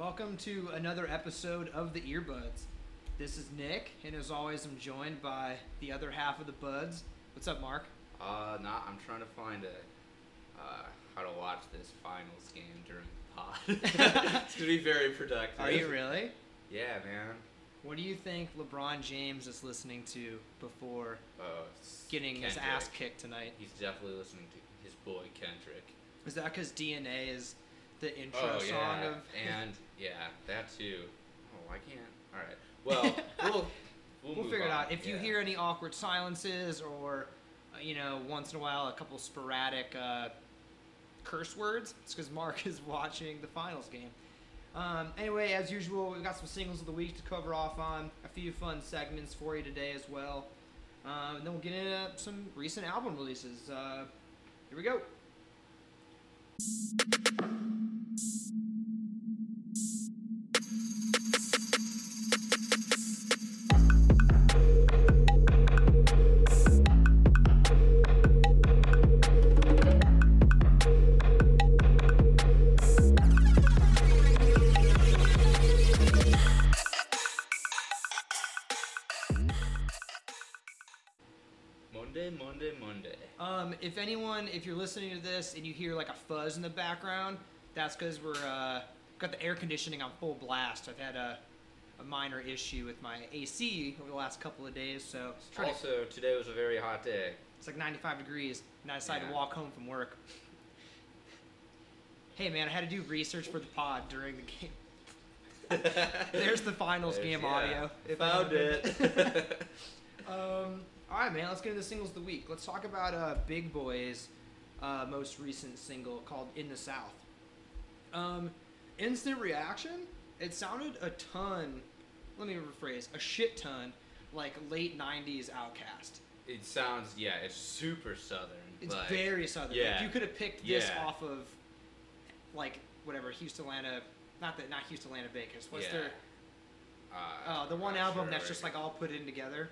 Welcome to another episode of the Earbuds. This is Nick, and as always, I'm joined by the other half of the Buds. What's up, Mark? Uh, nah, I'm trying to find a uh, how to watch this finals game during the pod. it's gonna be very productive. Are you really? Yeah, man. What do you think LeBron James is listening to before Uh, getting his ass kicked tonight? He's definitely listening to his boy Kendrick. Is that because DNA is the intro oh song yeah, of? and yeah, that too. Oh, I can't. All right. Well, we'll we'll, We'll figure it out. If you hear any awkward silences or, uh, you know, once in a while a couple sporadic uh, curse words, it's because Mark is watching the finals game. Um, anyway, as usual, we've got some singles of the week to cover off on, a few fun segments for you today as well. Um, and then we'll get into some recent album releases. Uh, here we go. If you're listening to this and you hear like a fuzz in the background, that's because we're uh, got the air conditioning on full blast. I've had a, a minor issue with my AC over the last couple of days, so try to- Also, today was a very hot day. it's like 95 degrees, and I decided to walk home from work. hey man, I had to do research for the pod during the game. There's the finals There's- game yeah, audio. if Found it. Um, all right, man. Let's get into the singles of the week. Let's talk about uh, Big Boi's uh, most recent single called "In the South." Um, instant reaction. It sounded a ton. Let me rephrase: a shit ton, like late '90s Outkast. it sounds yeah, it's super southern. It's like- very southern. yeah. Like, you could have picked this Yeah. off of, like whatever Houston, Atlanta. Not that, not Houston, Atlanta, Vegas. What's Yeah. their? Uh, Uh, the one album sure that's just like all put in together.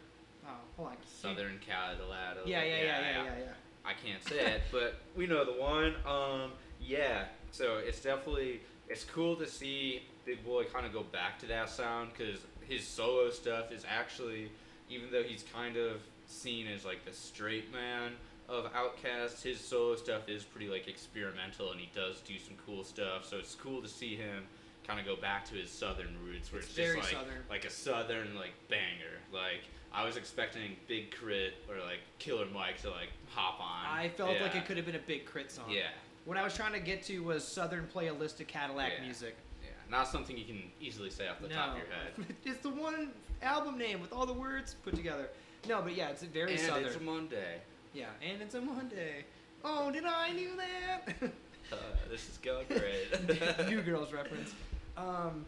Oh, hold on. Southern Cadillac. Yeah, yeah, yeah, yeah, yeah, yeah. yeah. I can't say it, but we know the one. Um, yeah. So it's definitely it's cool to see Big Boi kind of go back to that sound because his solo stuff is actually, even though he's kind of seen as like the straight man of Outkast, his solo stuff is pretty like experimental and he does do some cool stuff. So it's cool to see him kind of go back to his southern roots where It's it's, just like southern. like a southern like banger. Like I was expecting Big K.R.I.T. or like Killer Mike to like hop on. I felt like it could have been a big K.R.I.T. song. Yeah, What I was trying to get to was Southern play a list of Cadillac Yeah. music. yeah. Not something you can easily say off the top of your head. it's the one album name with all the words put together. No, but yeah, it's very and Southern. it's a Monday. yeah, and it's a Monday. Oh, did I knew that? Uh, this is going great. New Girls reference. Um,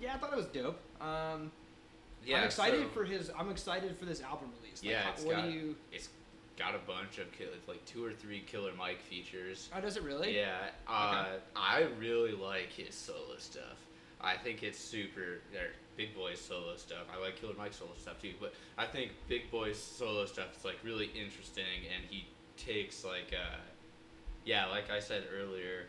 yeah, I thought it was dope. Um, yeah, I'm excited so for his. I'm excited for this album release. Like, Yeah, how- what got- do you? it's got a bunch of kill, like two or three Killer Mike features. Oh, does it really? Yeah, uh, I really like his solo stuff. I think it's super. Or Big Boi's solo stuff. I like Killer Mike's solo stuff too, but I think Big Boi's solo stuff is like really interesting, and he takes like, uh, yeah, like I said earlier,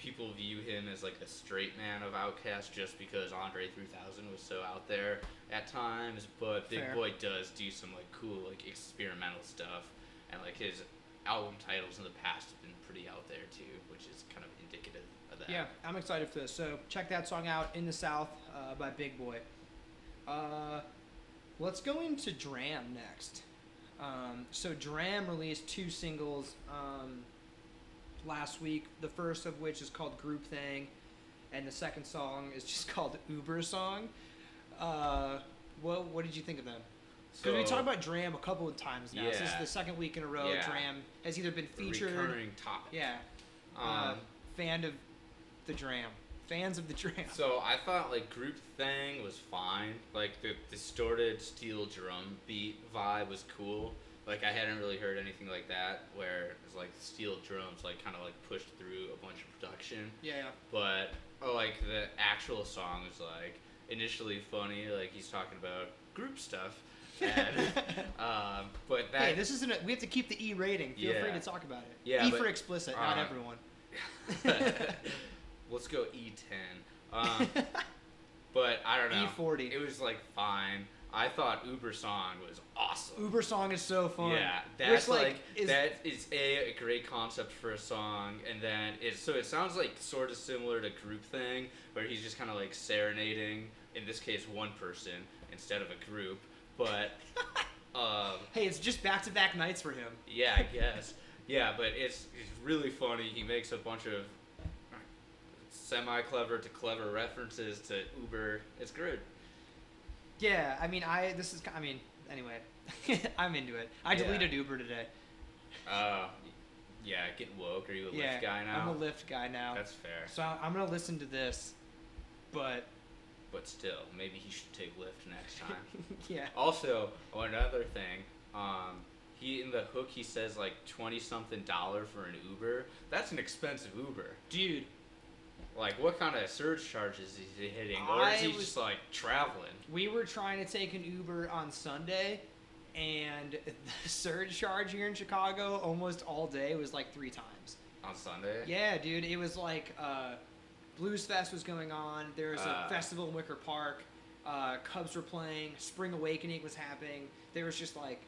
people view him as like the straight man of Outkast just because Andre 3000 was so out there at times, but Big Fair. Boy does do some like cool like experimental stuff, and like his album titles in the past have been pretty out there too, which is kind of indicative of that. Yeah, I'm excited for this. So check that song out, "In the South" uh, by Big Boi. Uh, let's go into D.R.A.M. next. Um, so D.R.A.M. released two singles um, last week. The first of which is called "Group Thing," and the second song is just called "Uber Song." Uh, what what did you think of them? Because we So, talked about D.R.A.M. a couple of times now. This is the second week in a row. Yeah. D.R.A.M. has either been featured. recurring topic. Yeah. Um, uh, fan of the Dram. Fans of the Dram. So I thought like group thing was fine. Like the distorted steel drum beat vibe was cool. Like I hadn't really heard anything like that where it's like steel drums like kind of like pushed through a bunch of production. yeah, yeah. But oh, like the actual song was like initially funny. Like he's talking about group stuff. And, um, but that hey, this isn't. A, we have to keep the E rating. Feel free to talk about it. Yeah, E but, for explicit, not uh, everyone. Let's go E10. Um, but I don't know. E40. It was like fine. I thought Uber song was awesome. Uber song is so fun. Yeah, Which, that's like, like, is that is a, a great concept for a song, and then it's so it sounds like sort of similar to Group Thing, where he's just kind of like serenading. In this case, one person instead of a group, but um, Hey, it's just back to back nights for him. yeah, I guess. Yeah, but it's, it's really funny. He makes a bunch of semi clever to clever references to Uber. It's good. Yeah, I mean, I this is I mean, anyway, I'm into it. I Yeah. deleted Uber today. Uh, yeah, getting woke. Are you a yeah, Lyft guy now? I'm a Lyft guy now. That's fair. so I'm gonna listen to this, but But still, maybe he should take Lyft next time. yeah, also, another thing, um, he in the hook he says like twenty something dollar for an Uber. That's an expensive Uber. dude, Like, what kind of surge charges is he hitting, or I is he was- just like traveling we were trying to take an Uber on Sunday, and the surge charge here in Chicago almost all day was like three times. on Sunday? Yeah, dude, it was like uh, Blues Fest was going on. There was a Uh. festival in Wicker Park. Uh, Cubs were playing. Spring Awakening was happening. There was just like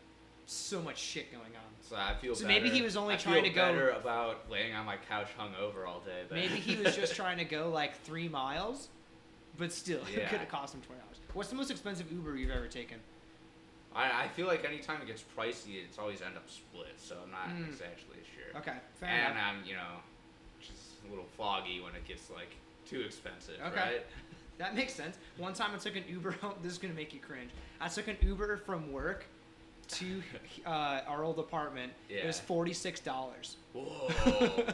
so much shit going on. So I feel. So maybe he was only I trying feel to go- better about laying on my couch hungover all day. But Maybe he was just trying to go like three miles, but still, it could have cost him twenty dollars. What's the most expensive Uber you've ever taken? I, I feel like anytime it gets pricey, it's always end up split. So I'm not Mm. exactly sure. Okay, fair and enough. I'm you know just a little foggy when it gets like too expensive. Okay. Right? That makes sense. One time I took an Uber home. This is gonna make you cringe. I took an Uber from work to uh, our old apartment. It was forty six dollars. Whoa.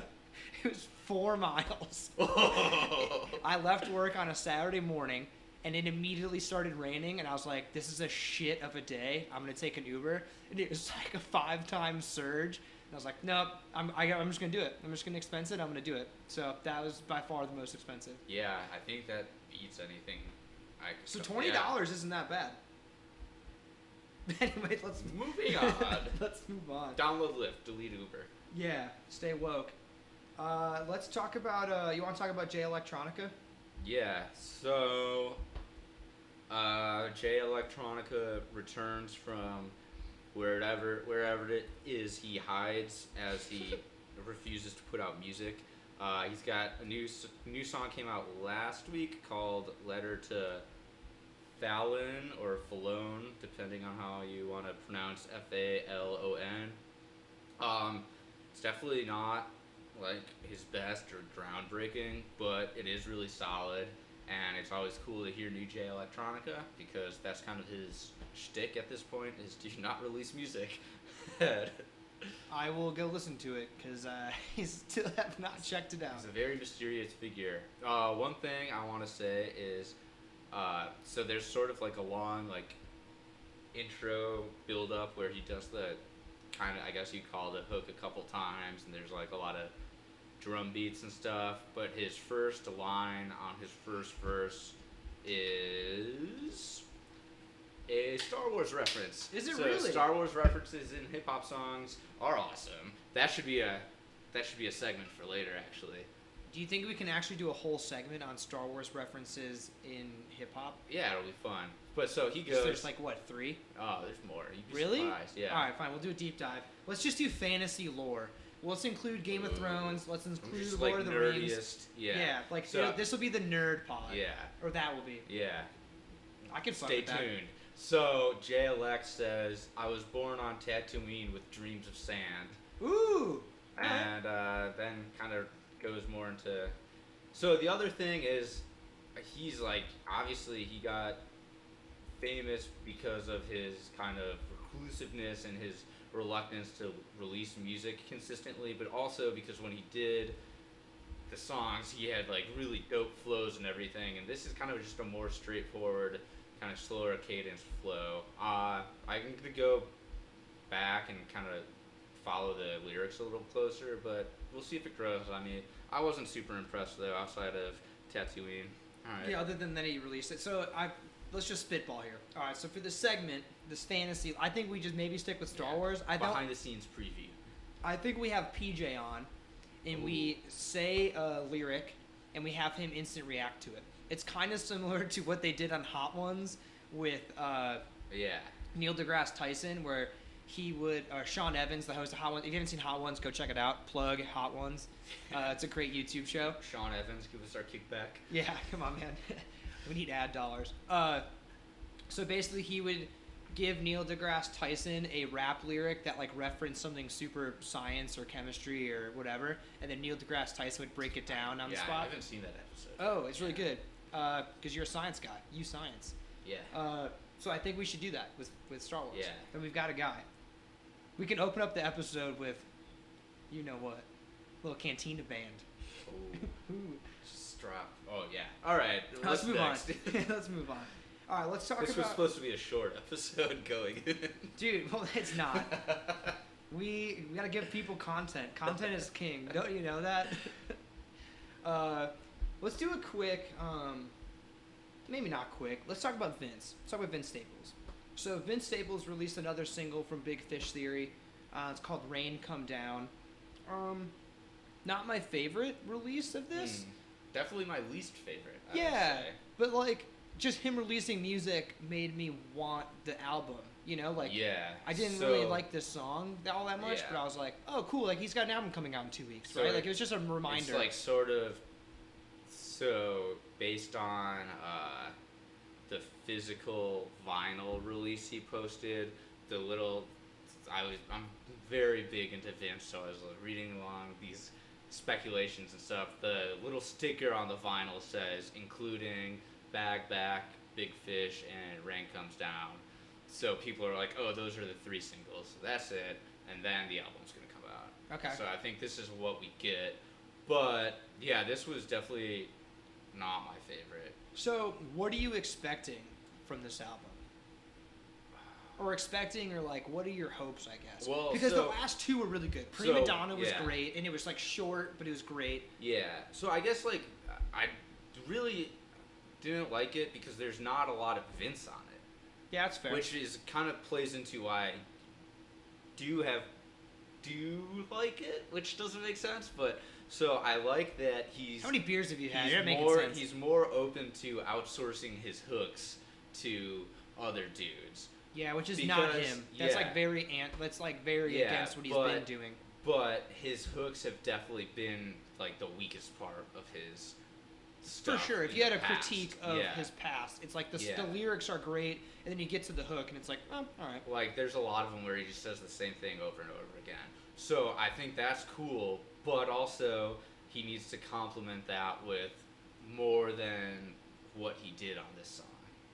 it was four miles. Whoa. I left work on a Saturday morning, and it immediately started raining, and I was like, "This is a shit of a day. I'm gonna take an Uber." And it was like a five time surge. And I was like, "Nope, I'm I, I'm just gonna do it. I'm just gonna expense it. I'm gonna do it." So that was by far the most expensive. yeah, I think that beats anything. I So twenty dollars isn't that bad. anyway, let's Moving on. let's move on. Download Lyft, delete Uber. Yeah, stay woke. Uh, let's talk about. Uh, you want to talk about Jay Electronica? Yeah, so uh, Jay Electronica returns from wherever wherever it is he hides as he refuses to put out music. Uh, he's got a new new song came out last week called "Letter to Falon" or Fallon, depending on how you want to pronounce F A L O N. Um, it's definitely not like his best or groundbreaking, but it is really solid, and it's always cool to hear new Jay Electronica because that's kind of his shtick at this point is to not release music. I will go listen to it because I still have not checked it out. He's a very mysterious figure. Uh, one thing I want to say is, uh, so there's sort of like a long like intro build up where he does the kind of I guess you call the hook a couple times, and there's like a lot of drum beats and stuff. But his first line on his first verse is a Star Wars reference. Is it so really? Star Wars references in hip hop songs are awesome. That should be a that should be a segment for later, actually. Do you think we can actually do a whole segment on Star Wars references in hip hop? Yeah, it'll be fun. But so he So goes. There's like what three? oh, there's more. You'd be Really? surprised. Yeah. All right, fine. We'll do a deep dive. Let's just do fantasy lore. Well, let's include Game of Thrones. Let's include Just Lord like of the nerdiest. Rings. Yeah. like So- this will be the nerd pod. Yeah. Or that will be. Yeah. I can Stay with that. tuned. So JLX says, "I was born on Tatooine with dreams of sand," Ooh. and uh, then kind of goes more into. So the other thing is, he's like obviously he got famous because of his kind of reclusiveness and his reluctance to release music consistently, but also because when he did the songs, he had like really dope flows and everything. And this is kind of just a more straightforward, kind of slower cadence flow. Uh, I'm gonna go back and kind of follow the lyrics a little closer, but we'll see if it grows. I mean, I wasn't super impressed though, outside of Tatooine. All right. Yeah, other than that he released it. So I let's just spitball here. All right, so for this segment, this fantasy, I think we just maybe stick with Star Yeah. Wars. I don't. Behind the scenes preview. I think we have PJ on, and we say a lyric, and we have him instant react to it. It's kind of similar to what they did on Hot Ones with uh, Yeah. Neil deGrasse Tyson, where he would, or Sean Evans, the host of Hot Ones. If you haven't seen Hot Ones, go check it out. Plug Hot Ones. Uh, it's a great YouTube show. Sean Evans, give us our kickback. Yeah, come on, man. we need ad dollars. Uh, so basically, he would give Neil deGrasse Tyson a rap lyric that like referenced something super science or chemistry or whatever, and then Neil deGrasse Tyson would break it down on yeah, the spot. I haven't seen that episode. Oh, it's really Yeah. good. Because you're a science guy. You science. Yeah. Uh, so I think we should do that with with Star Wars. Yeah. And we've got a guy. We can open up the episode with, you know what, little Cantina band. Oh, drop. Oh yeah. All right. Let's move next? on. let's move on. All right, let's talk this was supposed to be a short episode going. Dude, well, it's not. We we gotta give people content. Content is king. Don't you know that? uh, let's do a quick. Um, maybe not quick. Let's talk about Vince. Let's talk about Vince Staples. So Vince Staples released another single from Big Fish Theory. Uh, it's called "Rain Come Down." Um, not my favorite release of this. Hmm. Definitely my least favorite. I Yeah, but like just him releasing music made me want the album. You know, like yeah. I didn't so, really like this song all that much, Yeah. but I was like, oh, cool! Like he's got an album coming out in two weeks, So right? it- Like it was just a reminder. It's like sort of so based on uh, physical vinyl release he posted. The little I was I'm very big into Vince, so I was reading along these speculations and stuff. The little sticker on the vinyl says including BagBak, Big Fish, and Rain Comes Down. So people are like, oh, those are the three singles. so That's it, and then the album's gonna come out. okay, So I think this is what we get. But yeah, this was definitely not my favorite. so what are you expecting from this album? Or expecting, or like, what are your hopes? I guess. Well, because the last two were really good. Prima so, Donna was yeah. great, and it was like short, but it was great. Yeah. So I guess like I really didn't like it because there's not a lot of Vince on it, Yeah, that's fair. which is kind of plays into why I do have do like it, which doesn't make sense. But so I like that he's How many beers have you had? he's You're not making more sense. he's more open to outsourcing his hooks to other dudes. yeah, which is not because- him. That's yeah. like very ant. That's like very Yeah, against what he's been but- doing. but his hooks have definitely been like the weakest part of his For stuff sure. If in you had the a past. critique of yeah. his past, it's like the, Yeah. the lyrics are great, and then you get to the hook, and it's like, oh, all right. like there's a lot of them where he just says the same thing over and over again so i think that's cool but also he needs to complement that with more than what he did on this song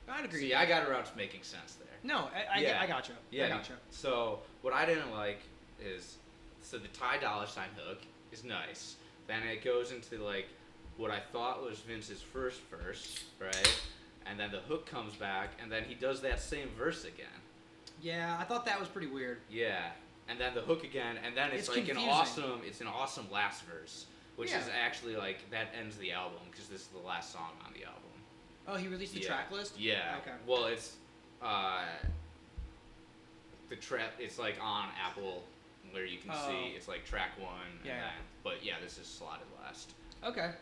I'd agree. see i got around to making sense there no, I, I, Yeah. I got you. yeah I got you. so what i didn't like is so the Ty Dolla $ign hook is nice then it goes into like what i thought was vince's first verse right and then the hook comes back and then he does that same verse again Yeah, I thought that was pretty weird. Yeah, and then the hook again, and then it's, It's like confusing. an awesome. It's an awesome last verse, which Yeah. is actually like that ends the album because this is the last song on the album. Oh, he released the Yeah. track list? Yeah. Okay. Well, it's uh, the track. It's like on Apple where you can Oh. see it's like track one. Yeah, And yeah. then, but yeah, this is slotted last. Okay.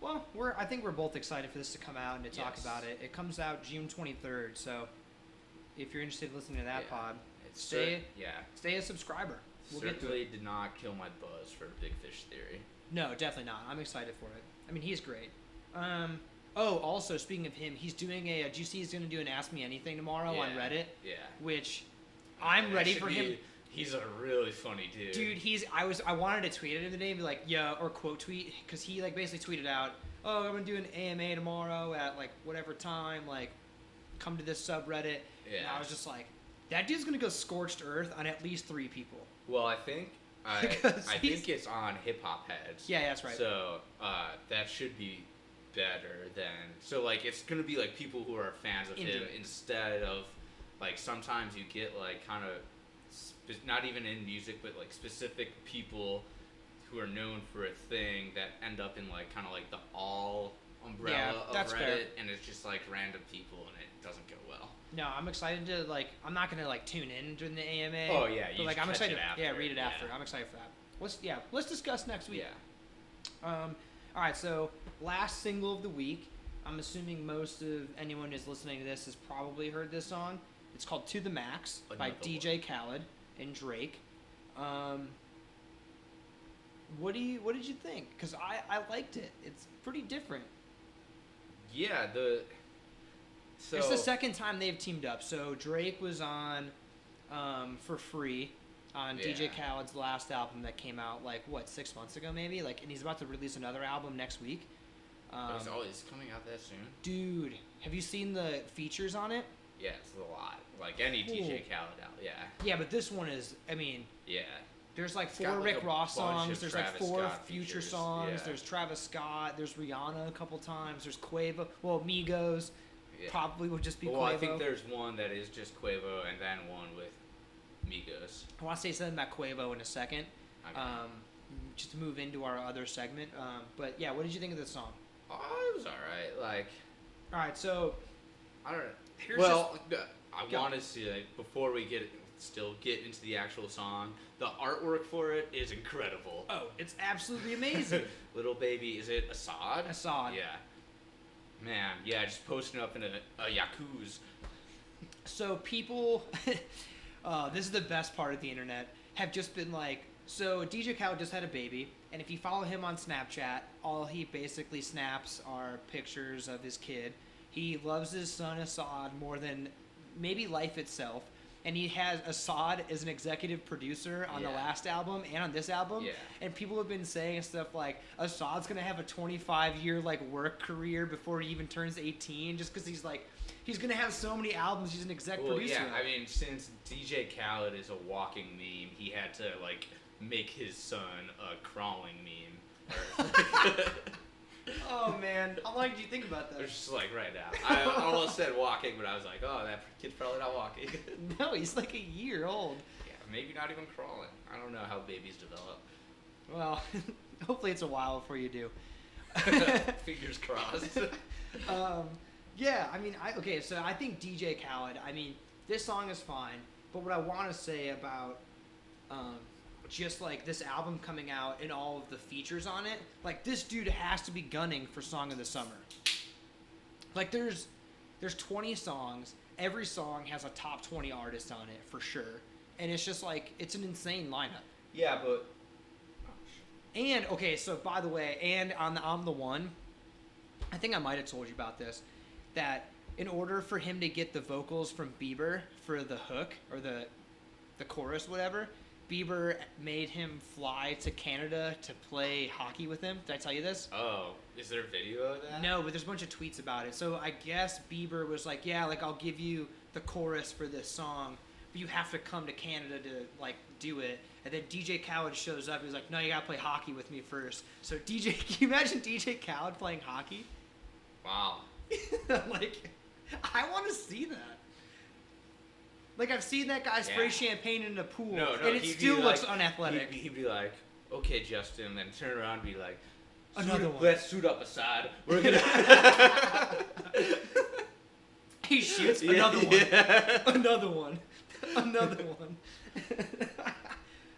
Well, we're I think we're both excited for this to come out and to talk Yes. about it. It comes out June 23rd, so if you're interested in listening to that Yeah. pod, It's Stay- cer- yeah. stay a subscriber. We'll get to certainly did not kill my buzz for Big Fish Theory. No, definitely not. I'm excited for it. I mean, he's great. Um, oh, also speaking of him, he's doing a. Uh, do you see he's going to do an Ask Me Anything tomorrow on Yeah. Reddit? Yeah. Which I'm That ready should for be- him. He's a really funny dude. Dude, he's. I was. I wanted to tweet at him today, and be like, yeah, or quote tweet, because he like basically tweeted out, oh, I'm gonna do an AMA tomorrow at like whatever time, like, come to this subreddit. And Yeah. I was just like, that dude's gonna go scorched earth on at least three people. Well, I think I, Because I he's- think it's on Hip Hop Heads. Yeah, that's right. So uh, that should be better than so like it's gonna be like people who are fans of Into him it. instead of like sometimes you get like kind of spe- not even in music but like specific people who are known for a thing that end up in like kind of like the all umbrella Yeah, of that's Reddit fair. and it's just like random people and it doesn't go well. No, I'm excited to like. I'm not gonna like tune in during the AMA. Oh, yeah, you but like I'm excited. it Yeah, read it yeah. after. I'm excited for that. Let's yeah. Let's discuss next week. Yeah. Um, All right, so last single of the week. I'm assuming most of anyone who's listening to this has probably heard this song. It's called "To the Max" by Another DJ Khaled and Drake. Um, what do you What did you think? Because I I liked it. It's pretty different. Yeah, the. So it's the second time they've teamed up. So Drake was on um, for free on DJ Khaled's last album that came out like what six months ago maybe. Like, and he's about to release another album next week. Um, it's, it's coming out that soon. dude, have you seen the features on it? Yeah, it's a lot. Like any Cool. DJ Khaled out. Yeah, Yeah, but this one is. I mean, yeah. there's like It's four like, Rick Ross songs. There's like four Scott future features, songs. yeah. There's Travis Scott. There's Rihanna a couple times. There's Quavo. Well, Migos yeah. probably would just be well, Quavo. I think there's one that is just Quavo, and then one with Migos. I want to say something about Quavo in a second. Okay. um, just to move into our other segment. Um, but yeah, what did you think of this song? Oh, it was alright. Like, All right, so I don't know. here's well, uh, I want to see like before we get still get into the actual song. The artwork for it is incredible. oh, it's absolutely amazing. Little baby, is it Asahd? Asahd. Yeah. Man, yeah, just posting up in a, a yakuza. so people, uh, this is the best part of the internet, have just been like, so DJ Khaled just had a baby, and if you follow him on Snapchat, all he basically snaps are pictures of his kid. He loves his son Asahd more than maybe life itself. And he has Asahd as an executive producer on the last album and on this album. Yeah. And people have been saying stuff like Asahd's gonna have a 25 year like work career before he even turns 18, just because he's like he's gonna have so many albums. He's an exec Well, producer. yeah, I mean, since DJ Khaled is a walking meme, he had to like make his son a crawling meme. Oh man, how long did you think about It's that? just like right now. I almost said walking, but I was like, oh, that kid's probably not walking. No, he's like a year old. yeah, maybe not even crawling. I don't know how babies develop. Well, hopefully it's a while before you do. Fingers crossed. um, yeah, I mean, I okay. So I think DJ Khaled. I mean, this song is fine, but what I want to say about um, just like this album coming out and all of the features on it, like this dude has to be gunning for song of the summer. Like there's there's 20 songs. Every song has a top 20 artist on it for sure, and it's just like it's an insane lineup. yeah, but And okay, so by the way, and on the I'm the one, I think I might have told you about this, that in order for him to get the vocals from Bieber for the hook or the the chorus, whatever, Bieber made him fly to Canada to play hockey with him. Did I tell you this? oh, is there a video of that? No, but there's a bunch of tweets about it. So I guess Bieber was like, "Yeah, like I'll give you the chorus for this song, but you have to come to Canada to like do it." And then DJ Khaled shows up. He's like, "No, you gotta play hockey with me first. So DJ, can you imagine DJ Khaled playing hockey? Wow. like, I want to see that. Like I've seen that guy spray Yeah. champagne in a pool, No, no. and it he'd be still looks like- unathletic. He'd, he'd be like, "Okay, Justin," then turn around and be like, "Suit Another one." Let's suit up, Asahd. We're gonna." he shoots another one. yeah. another one, another one.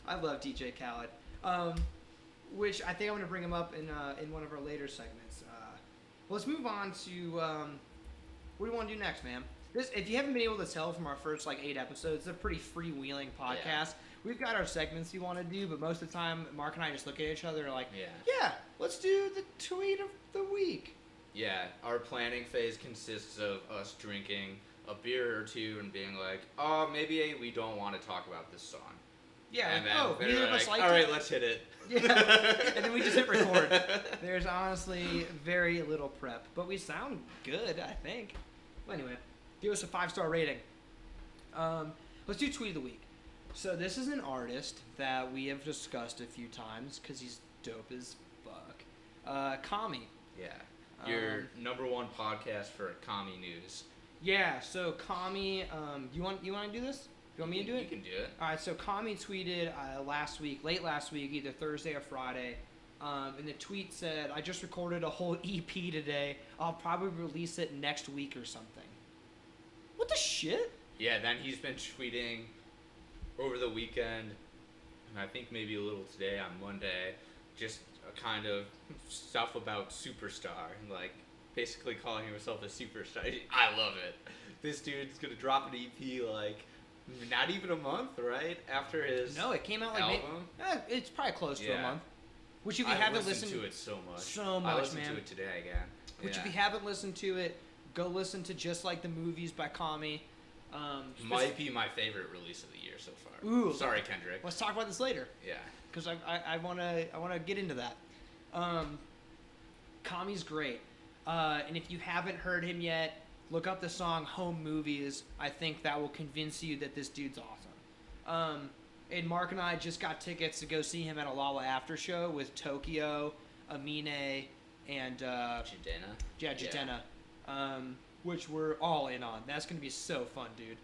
I love DJ Khaled, um, which I think I'm gonna bring him up in uh, in one of our later segments. Uh, let's move on to um, what do you want to do next, man? This, if you haven't been able to tell from our first like eight episodes, it's a pretty freewheeling podcast. Yeah. We've got our segments we want to do, but most of the time, Mark and I just look at each other and are like, Yeah. yeah, let's do the tweet of the week. Yeah, our planning phase consists of us drinking a beer or two and being like, "Oh, maybe we don't want to talk about this song." Yeah, and oh, neither of us like, "All right, it. let's hit it." Yeah, and then we just hit record. There's honestly very little prep, but we sound good, I think. Well, anyway, give us a five star rating. Um, let's do tweet of the week. So this is an artist that we have discussed a few times because he's dope as fuck. Uh, Kami. Yeah, your Um, number one podcast for commie news. Yeah. So Kami, um, you want you want to do this? You want me to do it? You can do it. All right, so Kami tweeted uh, last week, late last week, either Thursday or Friday, um, and the tweet said, "I just recorded a whole EP today. I'll probably release it next week or something." What the shit? Yeah, then he's been tweeting over the weekend, and I think maybe a little today on Monday, just a kind of stuff about superstar, like basically calling himself a superstar. I love it. This dude's gonna drop an EP like not even a month, right after his No, it came out like May- album. eh, it's probably close to a month. Which if you I haven't listened listened to it so much. so much, I listened man. to it today again. Which, yeah. if you haven't listened to it, go listen to Just Like the Movies by Kami. Um, might be my favorite release of the year so far. Ooh. sorry, Kendrick. let's talk about this later Yeah, because I, I, I want to I want to get into that. Um, Kami's great, uh, and if you haven't heard him yet, look up the song "Home Movies." I think that will convince you that this dude's awesome. Um, and Mark and I just got tickets to go see him at a Lala after show with Towkio, Amine, and uh, Jadena. Yeah, Jadena. Um, which we're all in on. That's gonna be so fun, dude.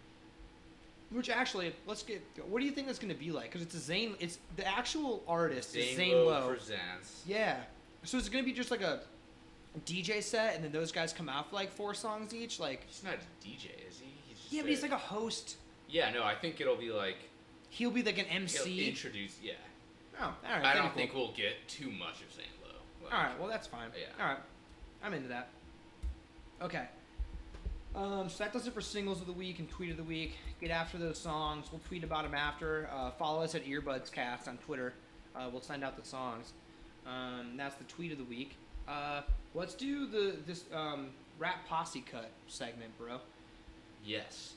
Which actually, let's get. What do you think that's gonna be like? Because it's a Zane. It's the actual artist is Zane Zane Lowe Lowe. presents. Yeah. So it's gonna be just like a DJ set, and then those guys come out for like four songs each. Like, He's not a DJ, is he? Yeah, but he's like a host. Yeah, no, I think it'll be like He'll be like an he'll MC. introduce. Yeah, oh, all right. I don't be think we'll get too much of Zane Lowe. Like, All right. Well, that's fine. Yeah. All right. I'm into that. Okay. Um, so that does it for singles of the week and tweet of the week. Get after those songs. We'll tweet about them after. Uh, follow us at EarbudsCast on Twitter. Uh, we'll send out the songs. Um, that's the tweet of the week. Uh, let's do the this um, rap posse cut segment, bro. Yes.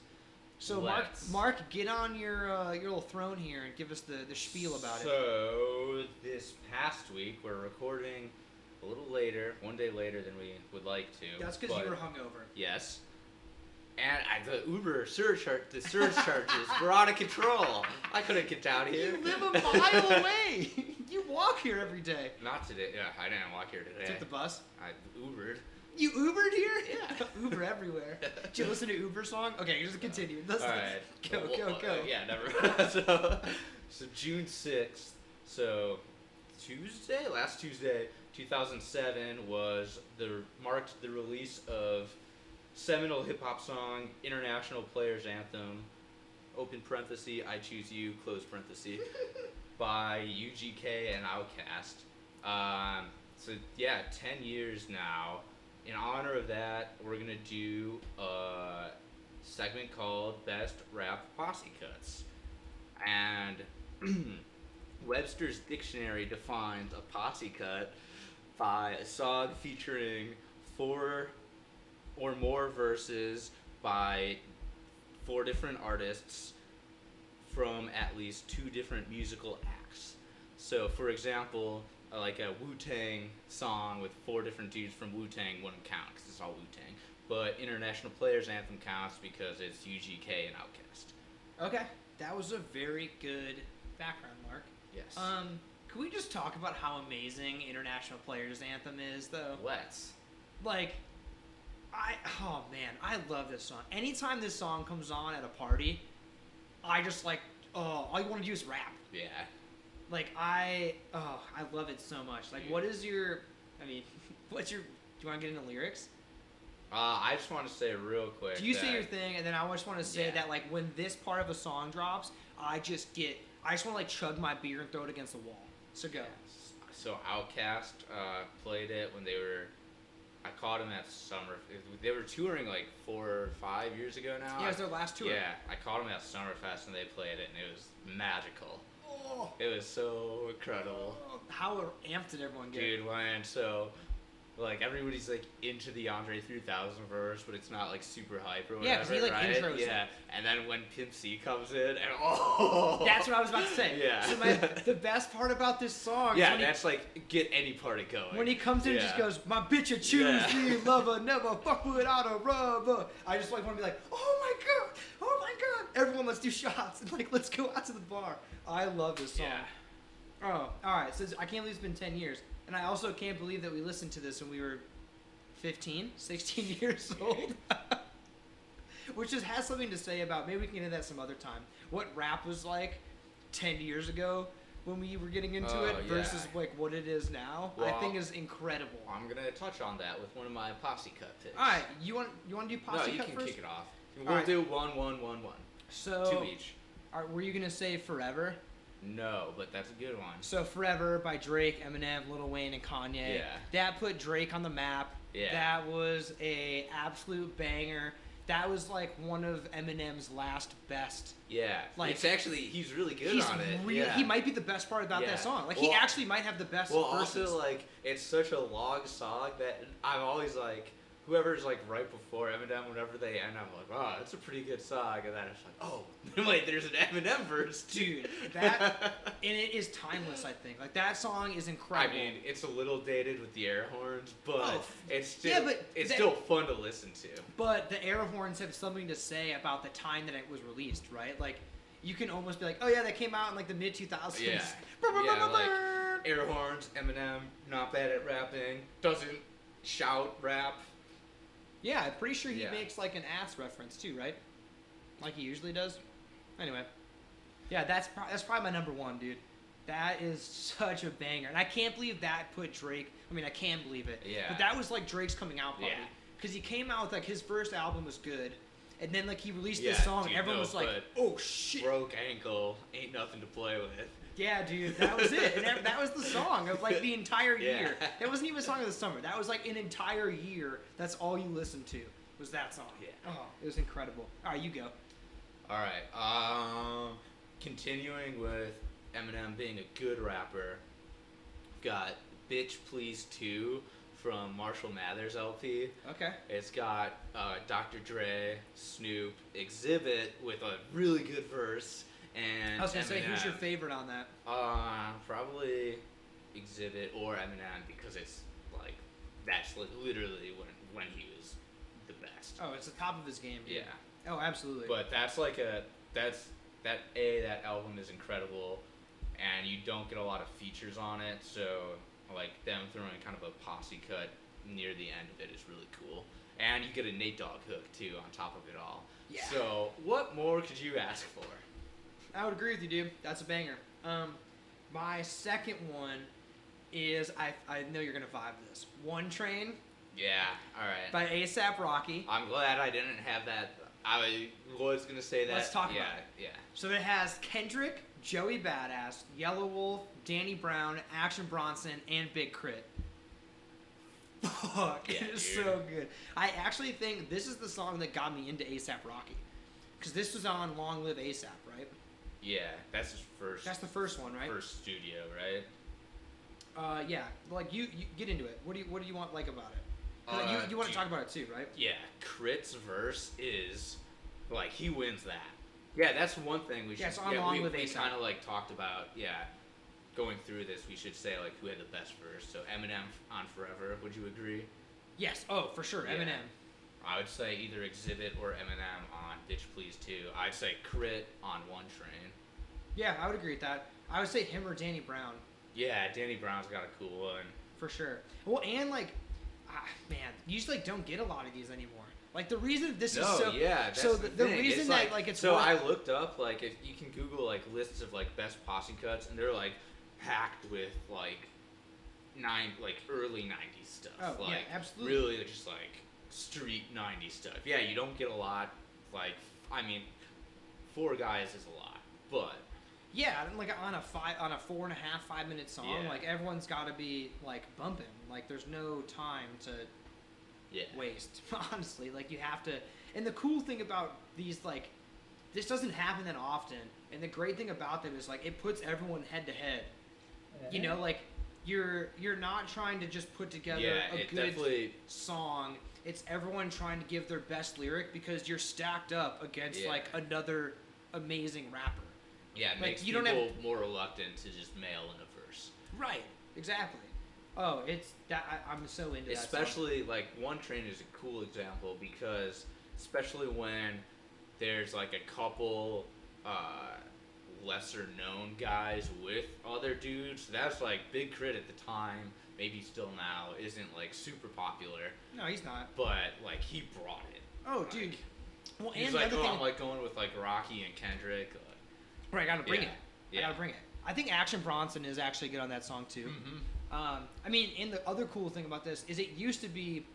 So Mark, Let's. Mark, get on your uh, your little throne here and give us the, the spiel about it. So this past week we're recording a little later, one day later than we would like to. That's because you were hungover. Yes. And I, the Uber surcharge, the surge charges were out of control. I couldn't get down here. You live a mile away. you walk here every day. Not today. Yeah, I didn't walk here today. Took the bus. I Ubered. You Ubered here? Yeah. Uber everywhere. Did you listen to Uber song? Okay, just continue. Let's All right. Go, Well, go, uh, go. yeah, never. so, so June sixth. So Tuesday, last Tuesday, two thousand seven was the marked the release of seminal hip hop song International Players Anthem. Open parenthesis, I choose you. Close parenthesis. by UGK and Outkast. Um, so yeah, ten years now. In honor of that, we're gonna do a segment called Best Rap Posse Cuts, and Webster's Dictionary defines a posse cut by a song featuring four or more verses by four different artists from at least two different musical acts. So, for example, uh, like a Wu Tang song with four different dudes from Wu Tang wouldn't count because it's all Wu Tang. But International Players Anthem counts because it's UGK and Outkast. Okay, that was a very good background, Mark. Yes. Um, can we just talk about how amazing International Players Anthem is, though? Let's. Like, I oh man, I love this song. Anytime this song comes on at a party, I just like oh, all you want to do is rap. Yeah. Like I oh, I love it so much. Like, what is your? I mean, what's your? Do you want to get into lyrics? Uh, I just want to say real quick. Do you say your thing, and then I just want to say Yeah. that like when this part of a song drops, I just get, I just want to like chug my beer and throw it against the wall. So go. So Outkast uh, played it when they were. I caught them at summer. They were touring like four or five years ago now. Yeah, it was their last tour. Yeah, I caught them at Summerfest and they played it and it was magical. Oh, It was so incredible. how amped did everyone get? Dude, when so like everybody's like into the Andre 3000 verse, but it's not like super hype or whatever. Yeah, he, like, right? intros it. Yeah, and then when Pimp C comes in, and oh, That's what I was about to say. Yeah. So my, the best part about this song yeah, when he, that's like get any party going. when he comes in and just goes, "My bitch, you choose Yeah. me, lover, never fuck without a rubber." I just like want to be like, "Oh my god, oh my god!" Everyone, let's do shots and like let's go out to the bar. I love this song. Yeah. Oh, all right. So I can't believe it's been 10 years. And I also can't believe that we listened to this when we were 15, 16 years old. Which just has something to say about, maybe we can get into that some other time. What rap was like 10 years ago when we were getting into Oh, it yeah. versus like what it is now. I think is incredible. I'm gonna touch on that with one of my posse cut picks. All right, you want you want to do posse? No, you cut can first? kick it off. We'll right. do one, one, one, one. So, Two each. are, were you gonna say forever? No, but that's a good one. So Forever by Drake, Eminem, Lil Wayne, and Kanye. Yeah. That put Drake on the map. Yeah. That was a absolute banger. That was like one of Eminem's last best. Yeah, Like- it's actually he's really good He's on it. really yeah. he might be the best part about Yeah. that song. Like he actually might have the best Well, verses. also like it's such a long song that I'm always like, whoever's like right before Eminem, whenever they end, I'm like, wow, that's a pretty good song, and then it's like, oh, wait, there's an Eminem verse, Dude, that and it is timeless. I think like that song is incredible. I mean, it's a little dated with the air horns, but Oh, it's still yeah, but it's that- still fun to listen to. But the air horns have something to say about the time that it was released, right? Like, you can almost be like, oh yeah, that came out in like the mid 2000s. Yeah. Yeah, like air horns, Eminem, not bad at rapping, doesn't shout rap. Yeah, I'm pretty sure he Yeah. makes like an ass reference too, right? Like he usually does. Anyway, yeah, that's pro- that's probably my number one, dude. That is such a banger, and I can't believe that put Drake. I mean, I can believe it. Yeah. But that was like Drake's coming out party Yeah. because he came out with like his first album was good, and then like he released Yeah, this song, and everyone was like, "Oh shit!" Broke ankle ain't nothing to play with. Yeah, dude, that was it. And that, that was the song of like the entire Yeah. year. It wasn't even a song of the summer. That was like an entire year. That's all you listened to was that song. Yeah. Oh, it was incredible. All right, you go. All right. Um, continuing with Eminem being a good rapper, got "Bitch Please" two from Marshall Mathers LP. Okay. It's got uh, Dr. Dre, Snoop, Xzibit with a really good verse, and I was gonna say, who's your favorite on that? Uh, probably Xzibit or Eminem because it's like that's li- literally when when he was the best. Oh, it's the top of his game. Dude. Yeah. Oh, absolutely. But that's like a that's that a that album is incredible, and you don't get a lot of features on it. So like them throwing kind of a posse cut near the end of it is really cool, and you get a Nate Dogg hook too on top of it all. Yeah. So what more could you ask for? I would agree with you, dude. That's a banger. Um, my second one is I I know you're gonna vibe this. One Train Yeah. All right. by ASAP Rocky. I'm glad I didn't have that. I was gonna say that. Let's talk yeah, about it. Yeah. So it has Kendrick, Joey Badass, Yelawolf, Danny Brown, Action Bronson, and Big Crit. Fuck, Yeah, it is dude. so good. I actually think this is the song that got me into ASAP Rocky, because this was on Long Live ASAP? Yeah. That's his first. That's the first one, right? first studio, right? Uh, yeah. Like you, you get into it. What do you What do you want like about it? you Uh, you want to talk about it too, right? Yeah, K.R.I.T.'s verse is like he wins that. Yeah, that's one thing we should. Yeah, it's on yeah, Long we, Live we kind of like talked about. Yeah, going through this, we should say like who had the best verse. So Eminem on Forever. Would you agree? Yes. Oh, for sure. Yeah. Eminem. I would say either Xzibit or Eminem on Ditch Please Two. I'd say K.R.I.T. on One Train. Yeah, I would agree with that. I would say him or Danny Brown. Yeah, Danny Brown's got a cool one. For sure. Well, and like, ah, man, you just like don't get a lot of these anymore. Like the reason this no, is so yeah. So the, the, the reason It's that like it's so worth- I looked up like if you can Google like lists of like best posse cuts and they're like packed with like nine like early '90s stuff. Oh, yeah, like absolutely. really they're just like street '90s stuff. Yeah, you don't get a lot. Like I mean, four guys is a lot, but yeah, and, like on a five on a four and a half five minute song, Yeah. like everyone's got to be like bumping. Like there's no time to yeah, waste. Honestly, like you have to. And the cool thing about these like this doesn't happen that often. And the great thing about them is like it puts everyone head to head. You know, like you're you're not trying to just put together yeah. a It good definitely song. It's everyone trying to give their best lyric because you're stacked up against Yeah. like another amazing rapper. yeah it like, makes you don't people have- more reluctant to just mail in a verse. Right. Exactly. Oh, it's that I, I'm so into especially like one train is a cool example because especially when there's like a couple uh, lesser known guys with other dudes that's like big K.R.I.T. at the time maybe still now isn't like super popular No, he's not. but like he brought it Oh, Like, dude. Well, he's and like the oh other i'm thing, like going with like rocky and kendrick like, right, I gotta bring yeah, it. I yeah. gotta bring it. I think Action Bronson is actually good on that song too. Mhm. Um, I mean, and the other cool thing about this is it used to be,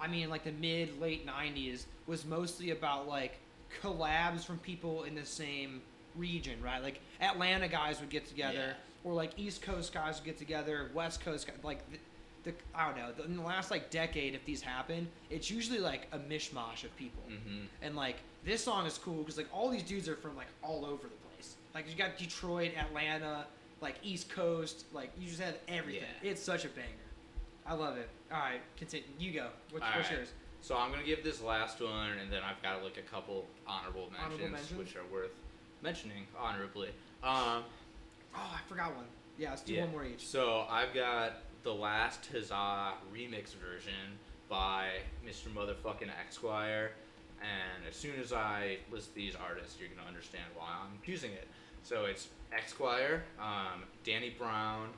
I mean, like the mid late '90s was mostly about like collabs from people in the same region, right? Like Atlanta guys would get together, Or like East Coast guys would get together, West Coast guys, like the, the I don't know. The, in the last like decade, if these happen, it's usually like a mishmash of people. hmm And like this song is cool because like all these dudes are from like all over the place. Like you got Detroit, Atlanta, like East Coast. Like you just have everything. Yeah. It's such a banger. I love it. All right, continue. You go. What's, All what's right. yours? So I'm gonna give this last one, and then I've got like a couple honorable mentions, Honorable mentions? which are worth mentioning honorably. Um, Oh, I forgot one. Yeah, let's do yeah. one more each. So I've got the last Huzzah remix version by Mr. Motherfucking Esquire, and as soon as I list these artists, you're gonna understand why I'm choosing it. So it's Esquire, um, Danny Brown,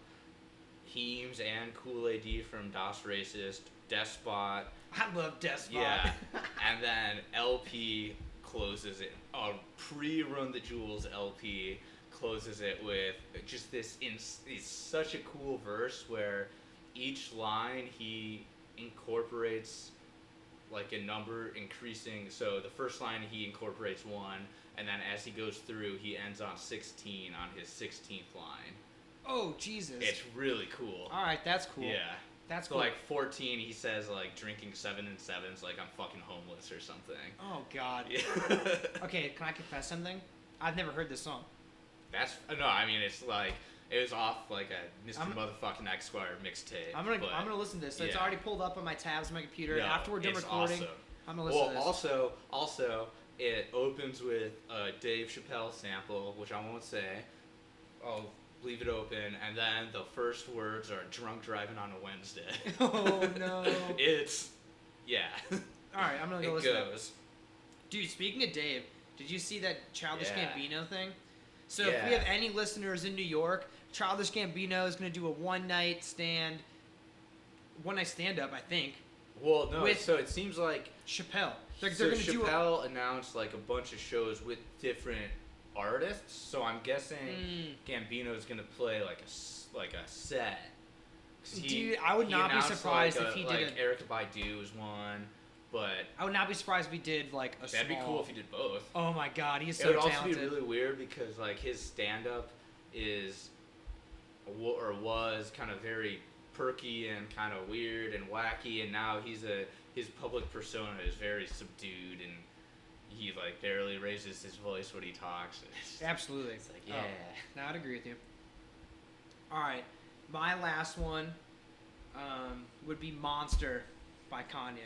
Heems, and Kool A.D. from Das Racist, Despot, I love Despot. yeah, and then El-P closes it. A pre-Run the Jewels El-P closes it with just this. In, it's such a cool verse where each line he incorporates like a number increasing. So the first line he incorporates one, and then as he goes through, he ends on 16 on his 16th line. oh Jesus. It's really cool. All right, that's cool. Yeah. That's So cool. like 14, he says like drinking seven and sevens, like I'm fucking homeless or something. oh God. Yeah. Okay, can I confess something? I've never heard this song. That's no, I mean it's like it was off like a Mr. I'm- Motherfucking Esquire mixtape. I'm gonna but- I'm gonna listen to this. So It's yeah. already pulled up on my tabs on my computer. No, After we're done recording, awesome. I'm gonna listen Well, to this. also, also, it opens with a Dave Chappelle sample, which I won't say. I'll leave it open, and then the first words are "drunk driving on a Wednesday." oh no. it's yeah. All right, I'm gonna go it listen. to it. goes. Dude, speaking of Dave, did you see that Childish Yeah. Gambino thing? So if we have any listeners in New York, Childish Gambino is gonna do a one night stand, one night stand up, I think. Well, no. So it seems like Chappelle. They're, so they're do a, Chappelle announced like a bunch of shows with different artists. So I'm guessing Mm. is gonna play like a like a set. he- Dude, I would not be surprised like, if a- he like did a- Erykah Badu was one, but I would not be surprised if we did like a that'd be cool if he did both. Oh my god, he's so talented. it would also be really weird because like his stand up is or was kind of very perky and kind of weird and wacky and now he's a his public persona is very subdued and he like barely raises his voice when he talks. It's, Absolutely. it's like Oh, yeah. no, I'd agree with you. All right, my last one um, would be "Monster" by Kanye.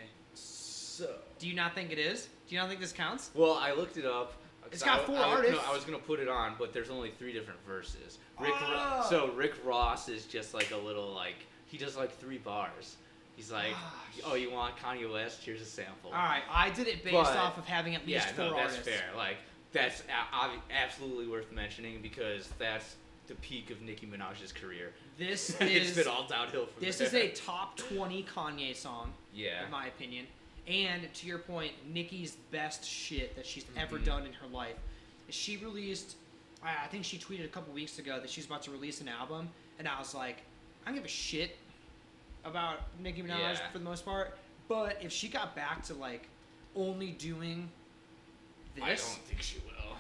So Do you not think it is? Do you not think this counts? well, I looked it up. It's got I- four I, artists. No, I was gonna put it on, but there's only three different verses. Rick, Ro- Oh. so Rick Ross is just like a little like he does like three bars. He's like, Ah, oh, you want Kanye West? Here's a sample. All right, I did it based But- off of having at least yeah, four no, that's fair. Like that's a- absolutely worth mentioning because that's the peak of Nicki Minaj's career. This it's is been all downhill from this there. is a top twenty Kanye song, yeah. in my opinion. And to your point, Nicki's best shit that she's ever Mhm. done in her life. She released, I I think she tweeted a couple weeks ago that she's about to release an album, and I was like, I don't give a shit about Nicki Minaj Yeah. for the most part. But if she got back to like only doing this, I don't think she will.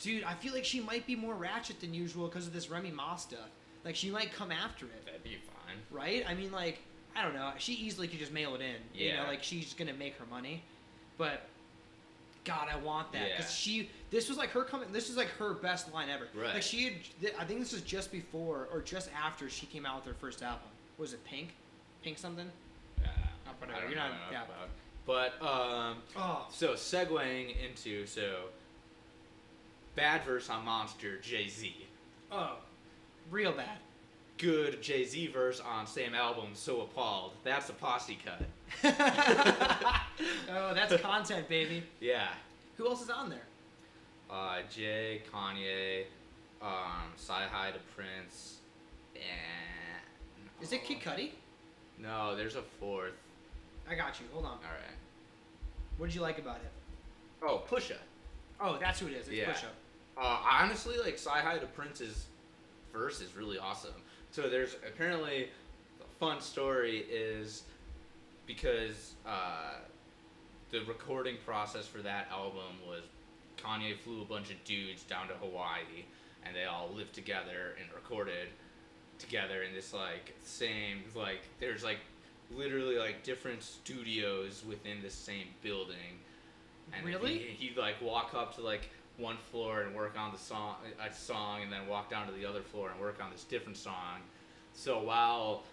dude, I feel like she might be more ratchet than usual because of this Remy Ma stuff. Like she might come after it That'd be fine. right? I mean, like, I don't know. She easily could just mail it in. You know, Yeah. like she's gonna make her money. But God, I want that because Yeah. she. This was like her coming. This is like her best line ever. Right. Like she had. th- I think this was just before or just after she came out with her first album. Was it Pink? Pink something? Yeah, I whatever, you're not- yeah. about. But um, Oh, so segueing into so bad verse on Monster Jay Z. oh, real bad. Good Jay Z verse on same album. So appalled. That's a posse cut. oh, that's content, baby. Yeah. Who else is on there? Uh, Jay, Kanye, um, Sci Hi to Prince, and Is it Kid Cudi? No, there's a fourth. I got you. Hold on. All right. What did you like about it? Oh, Pusha. Oh, that's who it is. It's Yeah. Pusha. Uh, honestly, like CyHi the Prynce's verse is really awesome. So there's apparently a fun story is because uh, the recording process for that album was Kanye flew a bunch of dudes down to Hawaii, and they all lived together and recorded together in this like same like there's like literally like different studios within the same building. And Really? He, he'd like walk up to like one floor and work on the song a song, and then walk down to the other floor and work on this different song. So while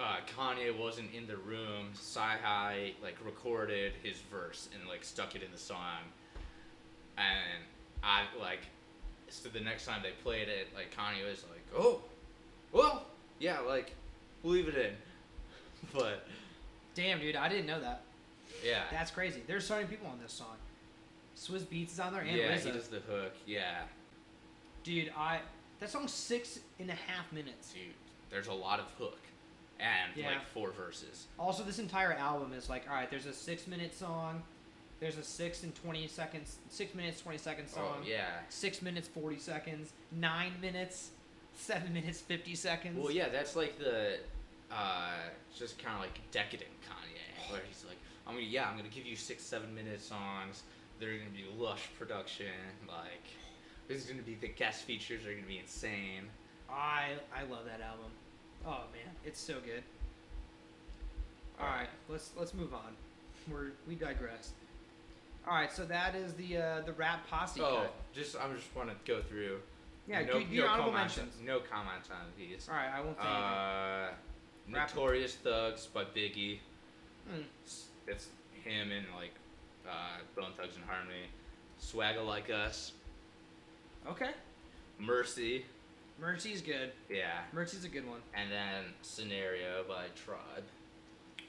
uh, Kanye wasn't in the room, CyHi like recorded his verse and like stuck it in the song, and I like so the next time they played it, like Kanye was like, "Oh, well, yeah, like we'll leave it in," but Damn, dude, I didn't know that. yeah, That's crazy. There's so many people on this song. Swizz Beatz is on there and yeah, RZA. he does the hook, yeah, Dude, I that song's six and a half minutes. dude. There's a lot of hook and Yeah. like four verses. Also, this entire album is like, all right, there's a six minute song, there's a six and twenty seconds, six minutes twenty seconds song, Oh yeah. six minutes forty seconds, nine minutes, seven minutes fifty seconds. Well, yeah, that's like the uh, just kind of like decadent Kanye, where he's like, I'm gonna, yeah, I'm gonna give you six, seven minute songs. They're gonna be lush production. Like, this is gonna be the guest features are gonna be insane. I I love that album. Oh man, it's so good. All right, let's let's move on. We're we digress. All right, so that is the uh, the rap posse Oh, cut. just I just want to go through. Yeah, no, do, do no honorable comments, mentions. No comments on these. All right, I won't say. Uh, Notorious Thugs by Biggie. It's- It's him and like uh, Bone Thugs and Harmony. Swagger Like Us. Okay, Mercy. Mercy's good. Yeah. Mercy's a good one. And then Scenario by Tribe.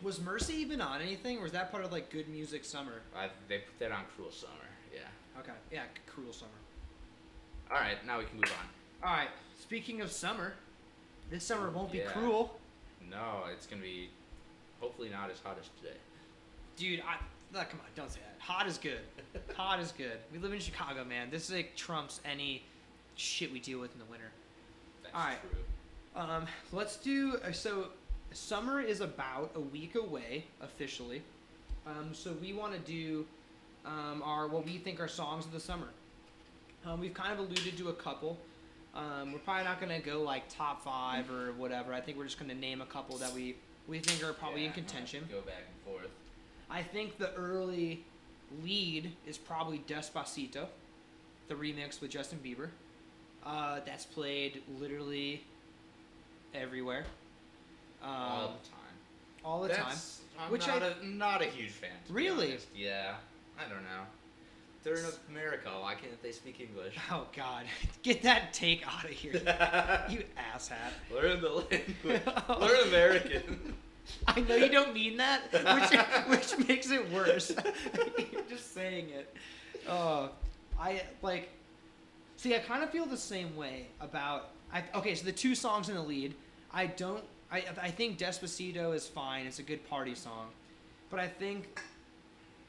Was Mercy even on anything, or was that part of like Good Music Summer? I, they put that on Cruel Summer. Yeah. Okay, yeah, Cruel Summer. All right, now we can move on. All right, speaking of summer, this summer won't be Yeah. cruel, No, it's gonna be hopefully not as hot as today. dude. I come on, don't say that. Hot is good. Hot is good. We live in Chicago, man. This is like trumps any shit we deal with in the winter. That's All right. true. Um, let's do uh, so. Summer is about a week away officially. Um, so we want to do um, our what we think are songs of the summer. Um, we've kind of alluded to a couple. Um, we're probably not gonna go like top five or whatever. I think we're just gonna name a couple that we we think are probably Yeah, in contention. Go back and forth. I think the early lead is probably Despacito, the remix with Justin Bieber. Uh, that's played literally everywhere. Um, all the time. all the time. That's, I'm Which not I- a not a huge fan. Really? Yeah. I don't know. They're in America. Why can't they speak English? Oh God, get that take out of here, you asshat. Learn the language. Learn American. I know you don't mean that, which which makes it worse. You're just saying it. Oh, I like. See, I kind of feel the same way about. I okay, so the two songs in the lead, I don't. I I think Despacito is fine. It's a good party song, but I think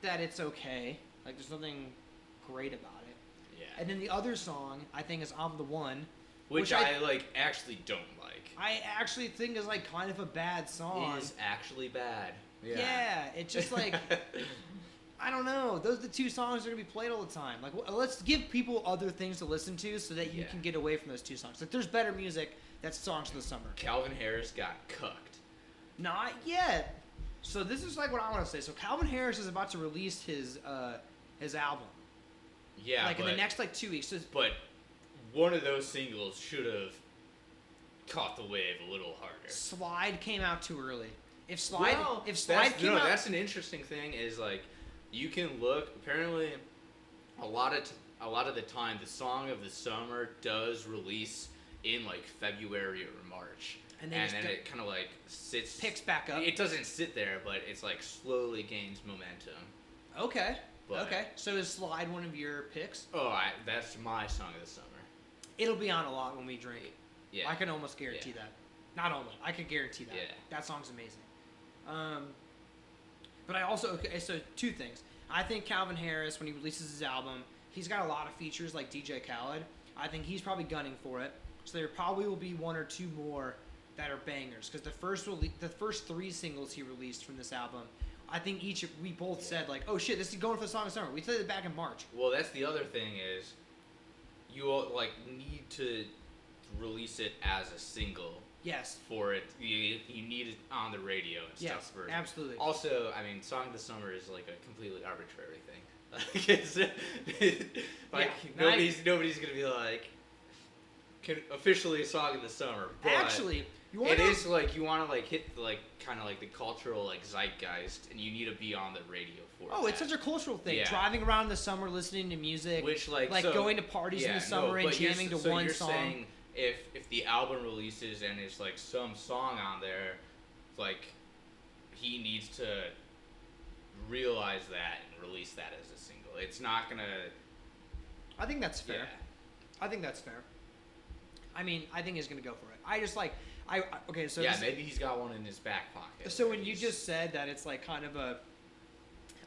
that it's okay. Like, there's nothing great about it. Yeah. And then the other song, I think, is "I'm the One." Which, which I- I, like actually don't like. I actually think is like kind of a bad song. Is actually bad. Yeah, yeah it's just like I don't know. Those are the two songs that are gonna be played all the time. Like, wh- let's give people other things to listen to so that you Yeah. can get away from those two songs. Like, there's better music that's songs of the summer. Calvin Harris got cooked. Not yet. So this is like what I want to say. So Calvin Harris is about to release his uh, his album, Yeah, like but, in the next like two weeks. So but one of those singles should have caught the wave a little harder. Slide came out too early. If Slide, Well, if Slide that's, came no, out, that's an interesting thing. Is like you can look. Apparently, a lot of t- a lot of the time, the song of the summer does release in like February or March, And they and then go- it kind of like sits picks back up. It doesn't sit there, but it's like slowly gains momentum. okay, But- okay. So is Slide one of your picks? Oh, I, that's my song of the summer. It'll be on a lot when we drink. Yeah. I can almost guarantee Yeah. that. Not almost. I can guarantee that. Yeah. That song's amazing. Um, but I also okay. So two things. I think Calvin Harris, when he releases his album, he's got a lot of features like DJ Khaled. I think he's probably gunning for it. So there probably will be one or two more that are bangers because the first rele- the first three singles he released from this album I think each we both said like, oh shit, this is going for the song of summer. We said it back in March. Well, that's the other thing is, you all, like need to release it as a single Yes. for it. You, you need it on the radio and Yes. stuff first. Absolutely. Also, I mean, "Song of the Summer" is like a completely arbitrary thing. Like, it's, like Yeah, nobody's nobody's gonna be like, can, officially "Song of the Summer." But Actually, you wanna, is like you want to like hit the, like kind of like the cultural like zeitgeist, and you need to be on the radio for. It. Oh, it's such a cultural thing. Yeah. Driving around in the summer, listening to music, which like like so- going to parties in the summer no, and jamming to so one song. If if the album releases and it's like some song on there, like he needs to realize that and release that as a single. It's not gonna. I think that's fair. Yeah. I think that's fair. I mean, I think he's gonna go for it. I just like, I I- okay. So yeah, this- maybe he's got one in his back pocket. So when you just said that it's like kind of a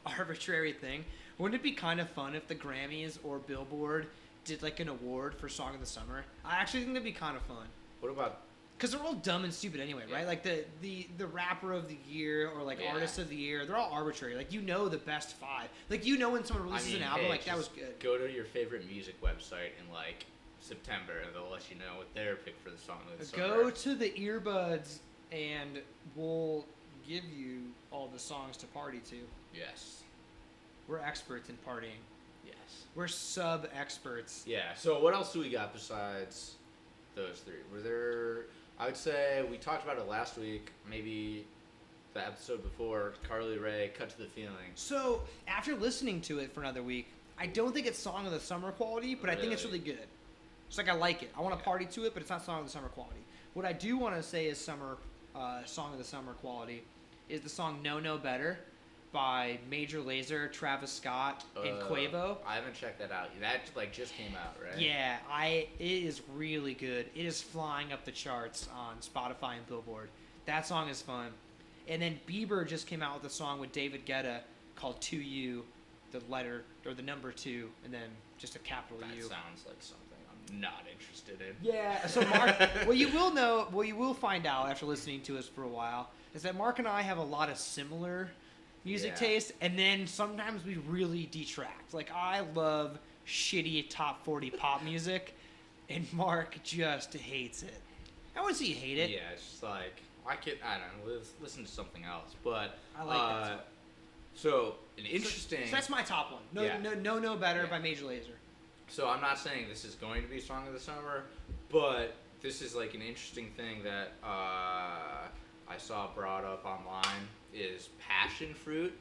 arbitrary thing, wouldn't it be kind of fun if the Grammys or Billboard did like an award for Song of the Summer? I actually think that'd be kind of fun. what about Cause they're all dumb and stupid anyway, right? Like the, the the rapper of the year or like Yeah. artist of the year, they're all arbitrary. Like you know the best five. Like you know when someone I releases mean, an album, hey, like that was good. Go to your favorite music website in like September, and they'll let you know what their pick for the song of the Go to the earbuds and we'll give you all the songs to party to. Yes. We're experts in partying. We're sub experts. Yeah. So what else do we got besides those three? Were there? I would say we talked about it last week. Maybe the episode before. Carly Rae, "Cut to the Feeling." So after listening to it for another week, I don't think it's song of the summer quality, but I think it's Really? really good. It's like I like it. I want to Yeah. party to it, but it's not song of the summer quality. What I do want to say is summer uh, song of the summer quality is the song "Know No Better" by Major Lazer, Travis Scott, and Uh, Quavo. I haven't checked that out. That like just came out, right? Yeah, I it is really good. It is flying up the charts on Spotify and Billboard. That song is fun. And then Bieber just came out with a song with David Guetta called "To You," the letter or the number two, and then just a capital That U. That sounds like something I'm not interested in. Yeah. So Mark, what you will know, what you will find out after listening to us for a while, is that Mark and I have a lot of similar music Yeah. taste, and then sometimes we really detract. Like I love shitty top forty pop music, and Mark just hates it. I wouldn't say you hate it. Yeah, it's just like I could. I don't know. Listen to something else. But I like that uh, song. So an So- interesting. So, that's my top one. No, Yeah. no, no, no better Yeah. by Major Lazer. So I'm not saying this is going to be song of the summer, but this is like an interesting thing that uh, I saw brought up online is "Passion Fruit"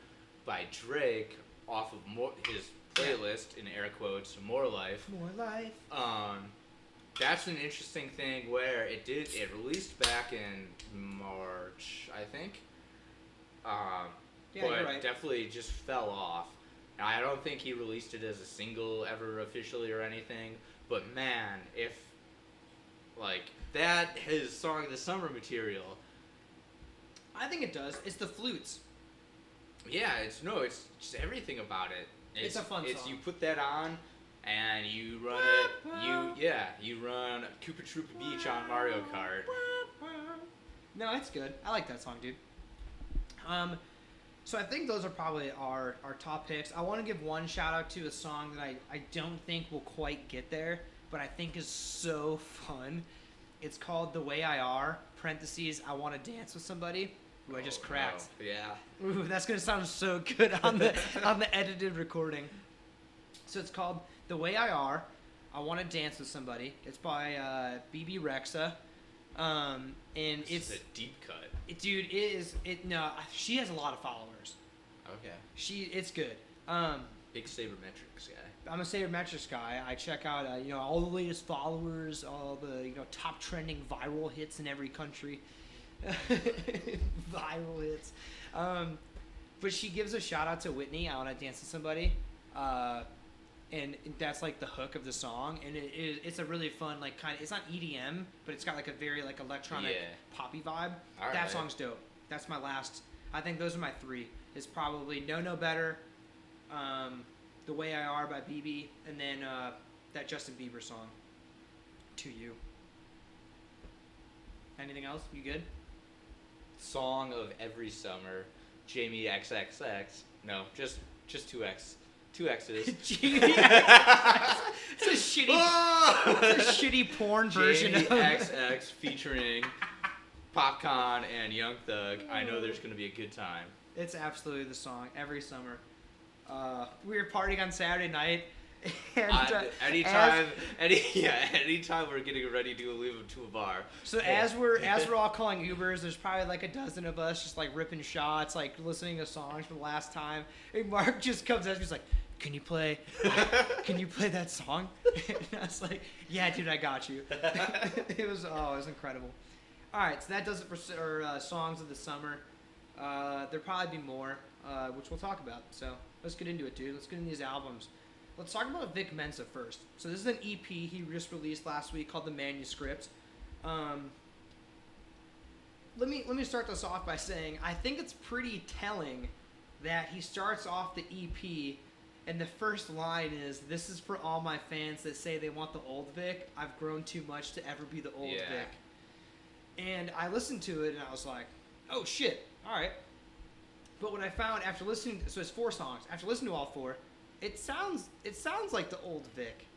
by Drake off of more, his playlist in air quotes "More Life." More life. Um, that's an interesting thing where it did it released back in March, I think. Um, Yeah, but right. definitely just fell off. I don't think he released it as a single ever officially or anything. But man, if like that his song of the summer material, I think it does. It's the flutes. yeah, it's no, it's just everything about it. It's a fun It's song. you put that on. And you run it, you yeah, you run Koopa Troopa Beach on Mario Kart. No, it's good. I like that song, dude. Um, so I think those are probably our, our top picks. I want to give one shout out to a song that I, I don't think will quite get there, but I think is so fun. It's called The Way I Are, parentheses, I Want to Dance with Somebody, who I just Oh, cracked. no. Yeah. Ooh, that's gonna sound so good on the on the edited recording. So it's called "The Way I Are." I want to dance with somebody. It's by uh, Bebe Rexha, um, and This it's a deep cut. it, dude. It is it. No, she has a lot of followers. Okay. She it's good. Um, Big sabermetrics guy. I'm a sabermetrics guy. I check out uh, you know all the latest followers, all the you know top trending viral hits in every country. viral hits. Um, but she gives a shout out to Whitney. I want to dance with somebody, uh, and that's like the hook of the song. And it, it, it's a really fun like kind of. It's not EDM, but it's got like a very like electronic Yeah. poppy vibe. All that right. song's dope. That's my last. I think those are my three. Is probably Know No Better, um, The Way I Are by Bebe, and then uh, that Justin Bieber song, To You. Anything else? You good? Song of every summer Jamie XXX. No, just just two X, two X's. Jamie it's a shitty, it's a shitty porn version Jamie of XX featuring Popcaan and Young Thug. I know there's gonna be a good time. It's absolutely the song every summer. Uh, we were partying on Saturday night, and uh, I, anytime, any yeah, anytime we're getting ready to leave to a bar. So as we're as we're all calling Ubers, there's probably like a dozen of us just like ripping shots, like listening to songs from the last time. And Mark just comes up, he's like, "Can you play? Can you play that song?" And I was like, "Yeah, dude, I got you." it was oh, it was incredible. All right, so that does it for s- or, uh, songs of the summer. Uh, there'll probably be more, uh, which we'll talk about. So let's get into it, dude. Let's get into these albums. Let's talk about Vic Mensa first. So this is an EP he just released last week called The Manuscript. Um, let me let me start this off by saying I think it's pretty telling that he starts off the EP and the first line is this is for all my fans that say they want the old Vic. I've grown too much to ever be the old Yeah. Vic. And I listened to it and I was like, "Oh shit. All right." But what I found after listening so it's four songs. After listening to all four, it sounds it sounds like the old Vic.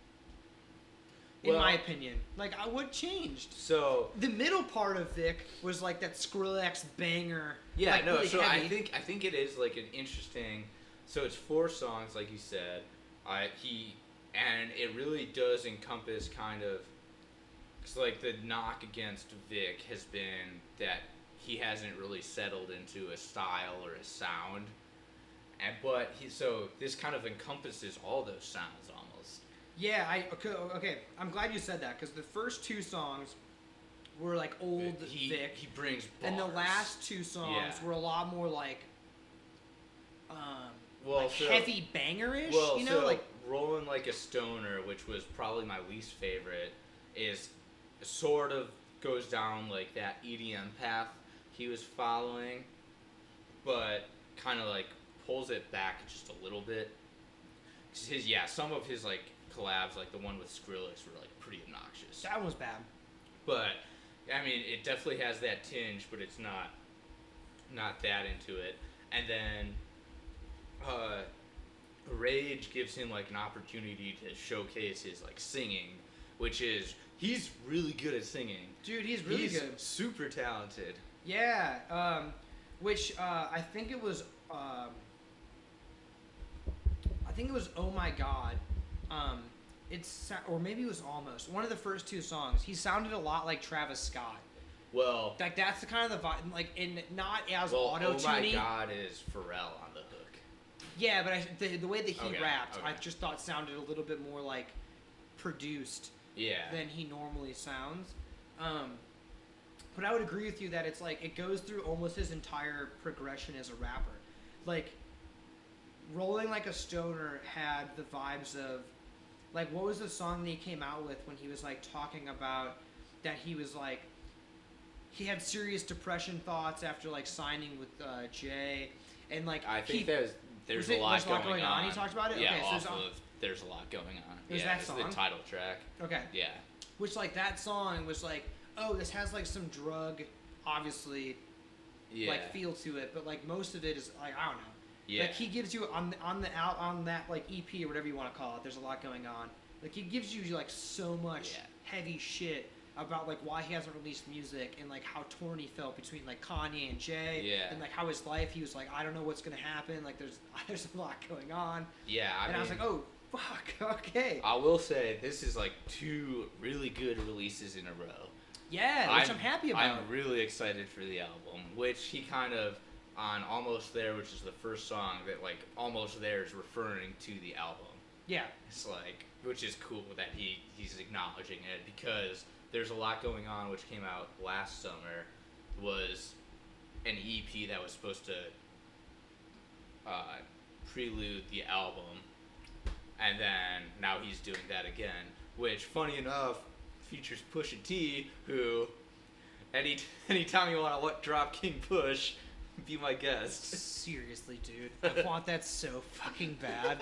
In Well- my opinion. Like I what changed? So The middle part of Vic was like that Skrillex banger. yeah, like, no. really so I think I think it is like an interesting. So it's four songs, like you said. I he and it really does encompass kind of. Cause like the knock against Vic has been that he hasn't really settled into a style or a sound, and but he so this kind of encompasses all those sounds almost. Yeah, I okay, okay. I'm glad you said that because the first two songs were like old he, Vic, he brings and the last two songs Yeah. were a lot more like, um, Well, like so- heavy banger-ish. Well, you know, so like rolling like a stoner, which was probably my least favorite, is sort of goes down like that EDM path he was following, but kind of like pulls it back just a little bit. 'Cause His yeah, some of his like collabs, like the one with Skrillex, were like pretty obnoxious. that one was bad. But I mean, it definitely has that tinge, but it's not not that into it. And then uh, Rage gives him like an opportunity to showcase his like singing, which is he's really good at singing. Dude, he's really he's good. super talented. Yeah, um, which uh, I think it was. Um, think it was "Oh My God." Um, it's or maybe it was almost one of the first two songs. He sounded a lot like Travis Scott. Well, Like that's the kind of the vibe, like in not as well, auto oh my. God, is Pharrell on the hook? Yeah, but I, the the way that he Okay, rapped, I just thought sounded a little bit more like produced Yeah. than he normally sounds. Um, but I would agree with you that it's like it goes through almost his entire progression as a rapper. Like, Rolling Like a Stoner had the vibes of, like, what was the song that he came out with when he was like talking about that he was like, he had serious depression thoughts after like signing with uh, Jay, and like I think he, there's there's it- a lot, there's going, going on? He talked about it? Yeah, Okay, off it's on- of there's a lot going on. It was yeah, that song? the title track. okay, Yeah. which like that song was like, oh, this has like some drug, obviously Yeah. like feel to it, but like most of it is like I don't know. Yeah. Like he gives you on the, on the out on that like EP or whatever you want to call it. There's a lot going on. Like he gives you like so much Yeah. heavy shit about like why he hasn't released music and like how torn he felt between like Kanye and Jay. Yeah. And like how his life he was like I don't know what's gonna happen. Like there's there's a lot going on. yeah. I and mean, I was like oh fuck okay I will say this is like two really good releases in a row. yeah which I'm, happy about. I'm really excited for the album, which he kind of on Almost There, which is the first song that like Almost There is referring to the album. yeah. It's like, which is cool that he he's acknowledging it because there's a lot going on, which came out last summer, was an EP that was supposed to uh, prelude the album, and then now he's doing that again. Which, funny enough, features Pusha T, who any anytime you want to let drop King Push, be my guest. Seriously, dude. I want that so fucking bad.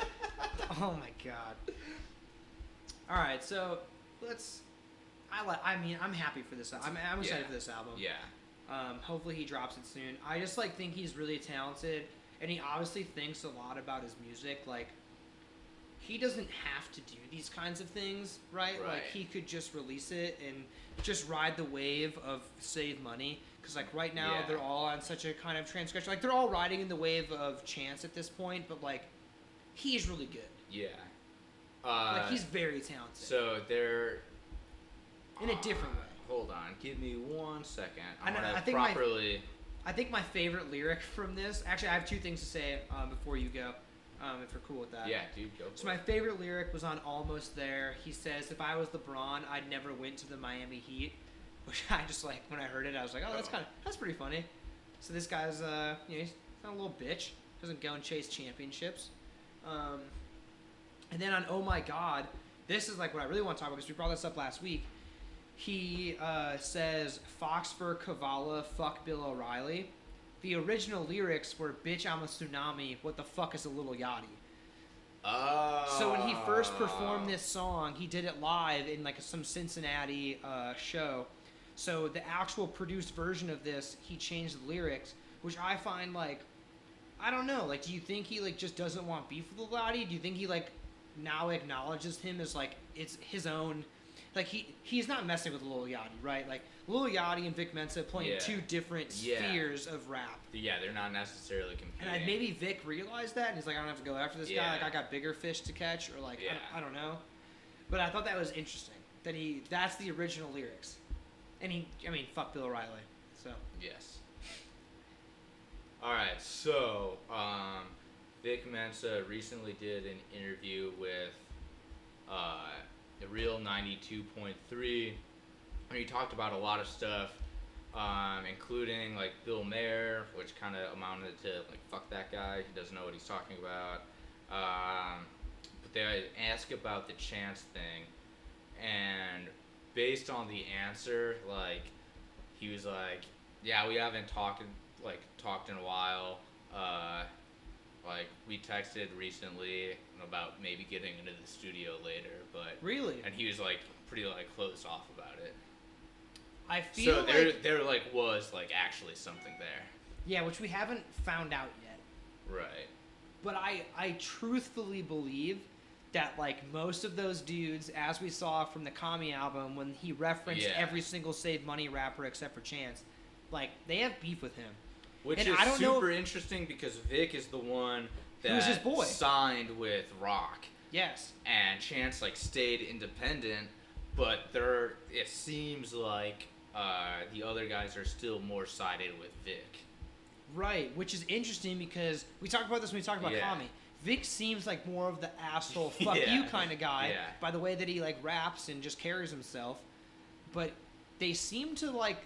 Oh my god. All right, so let's. I like. I mean, I'm happy for this. I'm, I'm excited Yeah. for this album. Yeah. Um, hopefully he drops it soon. I just like think he's really talented, and he obviously thinks a lot about his music. Like he doesn't have to do these kinds of things, right? Right. Like he could just release it and just ride the wave of save money. Because like right now Yeah. they're all on such a kind of transgression. Like they're all riding in the wave of chance at this point, but like he's really good. Yeah. Uh, Like he's very talented so they're in a different way. Hold on, give me one second. I, I know- I think my- properly. I think my favorite lyric from this. Actually, I have two things to say um, before you go, um, if you're cool with that. Yeah, dude, go So my it. favorite lyric was on Almost There. He says, "If I was LeBron, I'd never went to the Miami Heat," which I just like when I heard it, I was like, "Oh, that's Oh. kind of that's pretty funny." So this guy's, uh, you know, he's not a little bitch. Doesn't go and chase championships. Um, and then on Oh My God, this is like what I really want to talk about because we brought this up last week. He uh, says, "Fox for Kavala, fuck Bill O'Reilly." The original lyrics were "Bitch, I'm a tsunami. What the fuck is a little yachty?" Oh. So when he first performed this song, he did it live in like some Cincinnati uh, show. So the actual produced version of this, he changed the lyrics, which I find like, I don't know. Like, do you think he like just doesn't want beef with Lil Do you think he like now acknowledges him as like it's his own? Like he he's not messing with Lil Yachty, right? Like Lil Yachty and Vic Mensa playing Yeah. two different Yeah. spheres of rap. Yeah, they're not necessarily competing. And I, maybe Vic realized that, and he's like, I don't have to go after this guy. Like, I got bigger fish to catch, or like, I- Yeah. I, don't know. But I thought that was interesting that he that's the original lyrics, and he, I mean, fuck Bill O'Reilly. So Yes. All right, so um, Vic Mensa recently did an interview with uh, the Real 92.3, and he talked about a lot of stuff, um, including like Bill Maher, which kind of amounted to like fuck that guy. He doesn't know what he's talking about. Um, but they ask about the chance thing, and based on the answer, like he was like, "Yeah, we haven't talked in, like talked in a while. Uh, like we texted recently about maybe getting into the studio later, but really, and he was like pretty like closed off about it. I feel So like there there like was like actually something there, yeah, which we haven't found out yet. right? But I I truthfully believe that like most of those dudes, as we saw from the Kami album, when he referenced Yeah. every single Save Money rapper except for Chance, like they have beef with him. Which And is I don't know super interesting because Vic is the one that boy. signed with Roc. Yes. and Chance like stayed independent, but there it seems like uh, the other guys are still more sided with Vic. Right, which is interesting because we talked about this when we talked about Yeah. Kami. Vic seems like more of the asshole, fuck Yeah. you kind of guy Yeah. by the way that he like raps and just carries himself. But they seem to like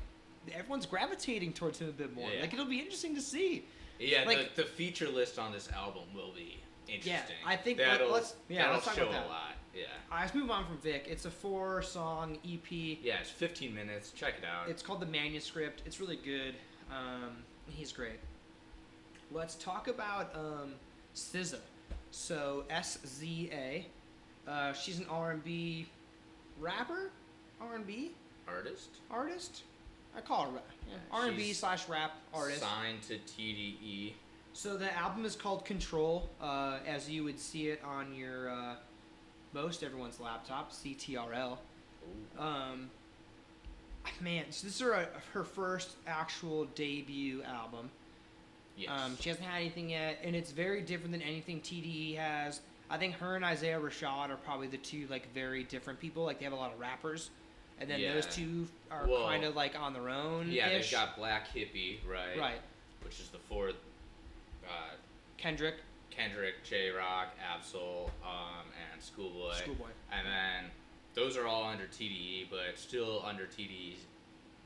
everyone's gravitating towards him a bit more. Yeah. Like it'll be interesting to see. Yeah, Like- the, the feature list on this album will be interesting. Yeah, I think let- that'll let's- yeah, that'll let's talk show about that. a lot. Yeah, All right, let's move on from Vic. It's a four song EP. yeah, it's 15 minutes. Check it out. It's called The Manuscript. It's really good. Um, he's great. Let's talk about um, SZA. So S Z A. Uh, she's an R and B rapper, R and B artist artist. I call her R and B slash rap artist. signed to. TDE. So the album is called Control, uh, as you would see it on your uh, most everyone's laptop, CTRL. Um, man, so this is her, her first actual debut album. Yes. Um, she hasn't had anything yet, and it's very different than anything TDE has. I think her and Isaiah Rashad are probably the two like very different people. Like they have a lot of rappers, and then those two are Well, kind of like on their own. yeah, they've got Black Hippy, right? right. Which is the fourth. Uh, Kendrick, Kendrick, Jay Rock, Ab-Soul, um, and Schoolboy. Schoolboy. And then those are all under TDE, but still under TDE,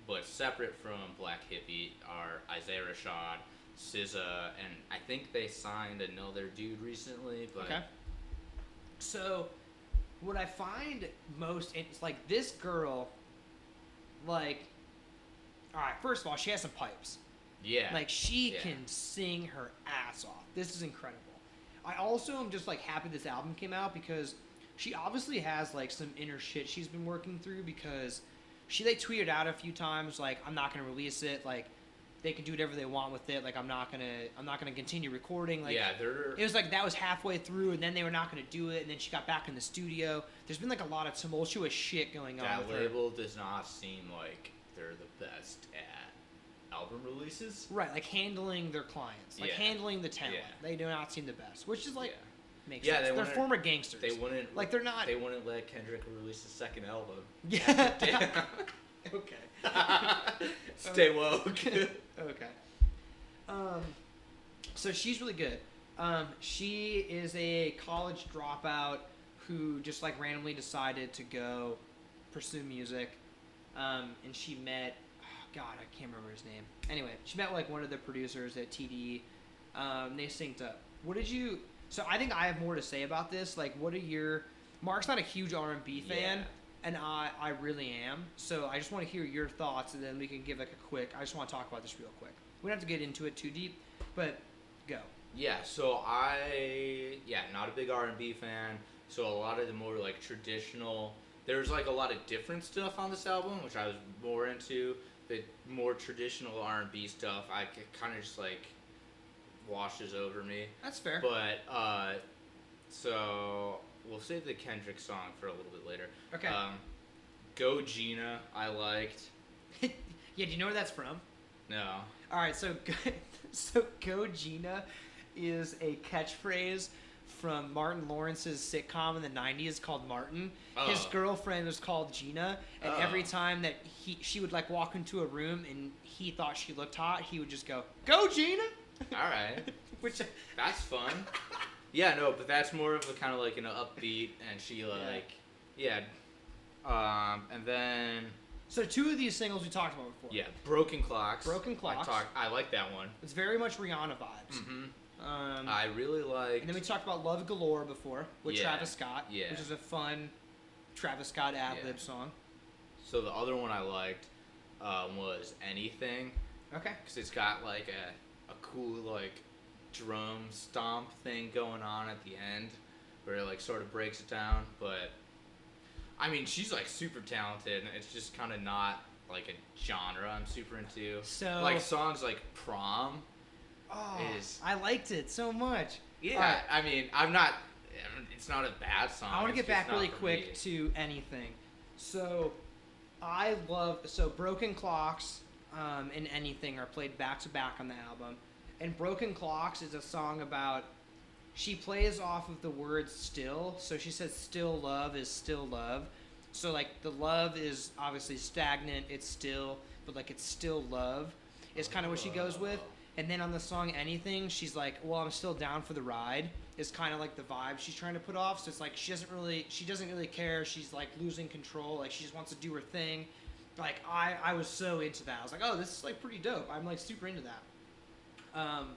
but separate from Black Hippy are Isaiah Rashad, SZA, and I think they signed another dude recently. But Okay. So, what I find most it's like this girl, like, all right. First of all, she has some pipes. yeah, Like she Yeah. can sing her ass off. This is incredible. I also am just like happy this album came out because she obviously has like some inner shit she's been working through because she like tweeted out a few times like I'm not gonna release it. Like they can do whatever they want with it. Like I'm not gonna I'm not gonna continue recording. Like yeah, they're it was like that was halfway through, and then they were not gonna do it, and then she got back in the studio. There's been like a lot of tumultuous shit going on. that with her. label does not seem like they're the best at album releases. Right, like handling their clients, like Yeah. handling the talent. Yeah. They do not seem the best, which is like yeah. makes Yeah, sense. They are former gangsters. They wouldn't like they're not. they wouldn't let Kendrick release a second album. yeah. Okay. Stay woke. okay. Um, so she's really good. Um, she is a college dropout who just like randomly decided to go pursue music. Um, and she met, oh God, I can't remember his name. Anyway, she met like one of the producers at TD. Um, they synced up. What did you? So I think I have more to say about this. Like, what are your? Mark's not a huge R and B fan, Yeah. And I I really am. So I just want to hear your thoughts, and then we can give like a quick. I just want to talk about this real quick. We don't have to get into it too deep, but go. Yeah, so I yeah, not a big R and B fan. So a lot of the more like traditional there's like a lot of different stuff on this album, which I was more into. The more traditional R and B stuff, I kind of just like washes over me. That's fair. But uh, so we'll save the Kendrick song for a little bit later. okay. Um, Go Gina, I liked. yeah. Do you know where that's from? No. All right. So so Go Gina is a catchphrase from Martin Lawrence's sitcom in the '90s called Martin. His Oh. girlfriend was called Gina, and Oh. every time that he she would like walk into a room and he thought she looked hot, he would just go, "Go Gina," All right. which That's fun. Yeah, no, but that's more of a kind of like an upbeat, and she like, yeah. Um, and then so two of these singles we talked about before. yeah, Broken Clocks. Broken Clocks. I, talk, I like that one. It's very much Rihanna vibes. hmm Um, I really like. and then we talked about Love Galore before with Yeah, Travis Scott, yeah. which is a fun Travis Scott ad lib Yeah. song. So the other one I liked um, was Anything, Okay. because it's got like a a cool like drum stomp thing going on at the end, where it like sort of breaks it down. But I mean, she's like super talented, and it's just kind of not like a genre I'm super into. So like songs like Prom. oh, is- I liked it so much. Yeah, Alright. I mean, I'm not. It's not a bad song. I want to get back really quick me. to anything. So, I love so Broken Clocks um, and Anything are played back to back on the album, and Broken Clocks is a song about. She plays off of the word still, so she says still love is still love. So like the love is obviously stagnant, it's still, but like it's still love is kind of what she goes with. And then on the song Anything, she's like, "Well, I'm still down for the ride." Is kind of like the vibe she's trying to put off. So it's like she doesn't really, she doesn't really care. She's like losing control. Like she just wants to do her thing. Like I, I was so into that. I was like, "Oh, this is like pretty dope." I'm like super into that. Um,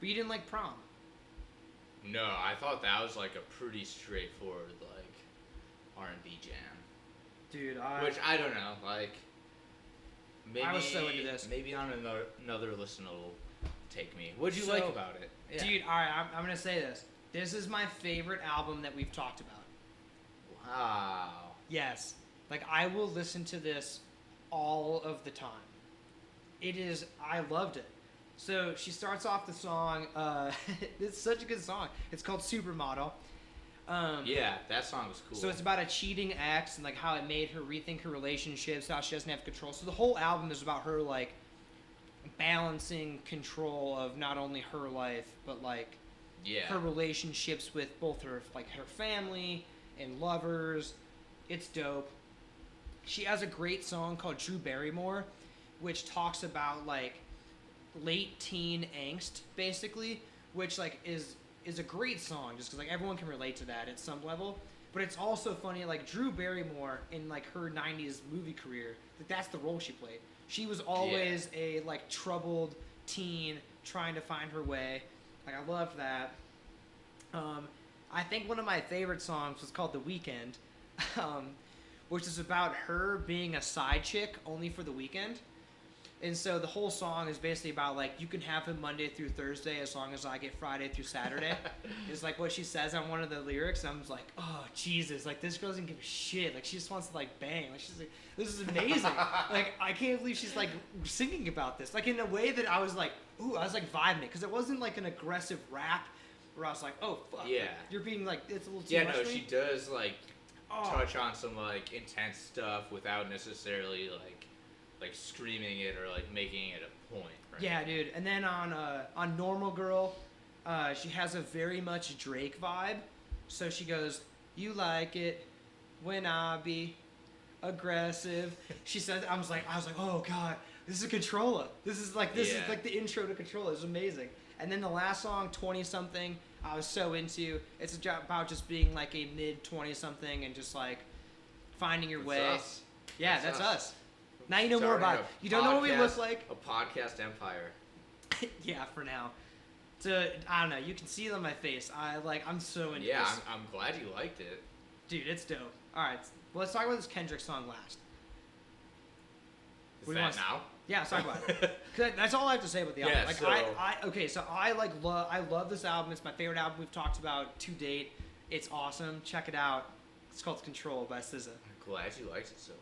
but you didn't like prom. No, I thought that was like a pretty straightforward like R and B jam. Dude, I, Which I don't know, like maybe was so into this. Maybe on another another listen it'll take me. What'd you So, like about it? Yeah. dude, all right, I'm, I'm gonna say this. This is my favorite album that we've talked about. Wow. Yes. Like I will listen to this all of the time. It is I loved it. So she starts off the song, uh, it's such a good song. It's called Supermodel. Um, Yeah, that song was cool. So it's about a cheating ex and like how it made her rethink her relationships, how she doesn't have control. So the whole album is about her like balancing control of not only her life but like yeah. her relationships with both her like her family and lovers. It's dope. She has a great song called Drew Barrymore, which talks about like late teen angst, basically, which like is is a great song just because like everyone can relate to that at some level. But it's also funny like Drew Barrymore in like her '90s movie career, like that's the role she played. She was always a like troubled teen trying to find her way. Like I love that. Um, I think one of my favorite songs was called "The Weekend," um, which is about her being a side chick only for the weekend. And so the whole song is basically about like you can have him Monday through Thursday as long as I get Friday through Saturday. it's like what she says on one of the lyrics. And I'm just like, oh Jesus! Like this girl doesn't give a shit. Like she just wants to like bang. Like she's like, this is amazing. like I can't believe she's like singing about this. Like in a way that I was like, ooh, I was like vibing it because it wasn't like an aggressive rap where I was like, oh fuck. Yeah. You're being like it's a little too Yeah, much. Yeah, no, she does like Oh. touch on some like intense stuff without necessarily like like screaming it or like making it a point. Right? Yeah, dude. And then on uh, on Normal Girl, uh, she has a very much Drake vibe. So she goes, "You like it when I be aggressive." She said, "I was like, I was like, oh god, this is Controlla. This is like this Yeah. is like the intro to Controlla. It's amazing." And then the last song, Twenty Something, I was so into. It's about just being like a mid twenty something and just like finding your That's way. us. Yeah, That's that's, us. us. Now you know more about it. You don't know what we look podcast- like. A podcast empire. yeah, for now. To I don't know. You can see it on my face. I like. I'm so into Yeah, this, I'm, I'm glad you liked it. dude. It's dope. All right, well, let's talk about this Kendrick song last. Is We that now? Yeah, let's talk about it. 'Cause that's all I have to say about the album. Yeah, like so- I, I, okay, so I like love. I love this album. It's my favorite album we've talked about to date. It's awesome. Check it out. It's called Control by SZA. I'm glad you liked it so.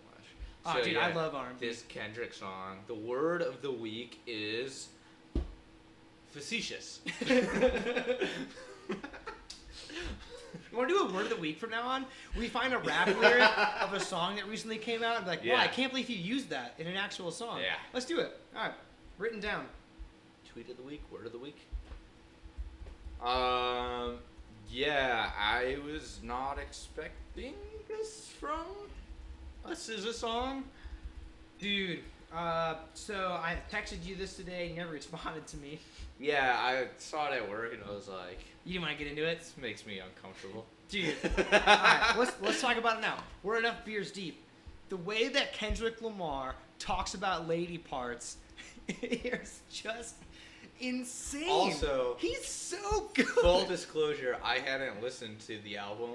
Oh, So, dude, yeah, I love R&B. this Kendrick song. The word of the week is facetious. You want to do a word of the week from now on? We find a rap lyric of a song that recently came out and be like, wow, Yeah. I can't believe you used that in an actual song. Yeah. Let's do it. All right, written down. Tweet of the week, word of the week. Um, yeah, I was not expecting this from a SZA song. Dude, uh, so I texted you this today. You never responded to me. Yeah, I saw it at work and I was like, You didn't want to get into it, this makes me uncomfortable. dude. All right, let's let's talk about it now. We're enough beers deep. The way that Kendrick Lamar talks about lady parts is just insane. Also- he's so good. Full disclosure, I hadn't listened to the album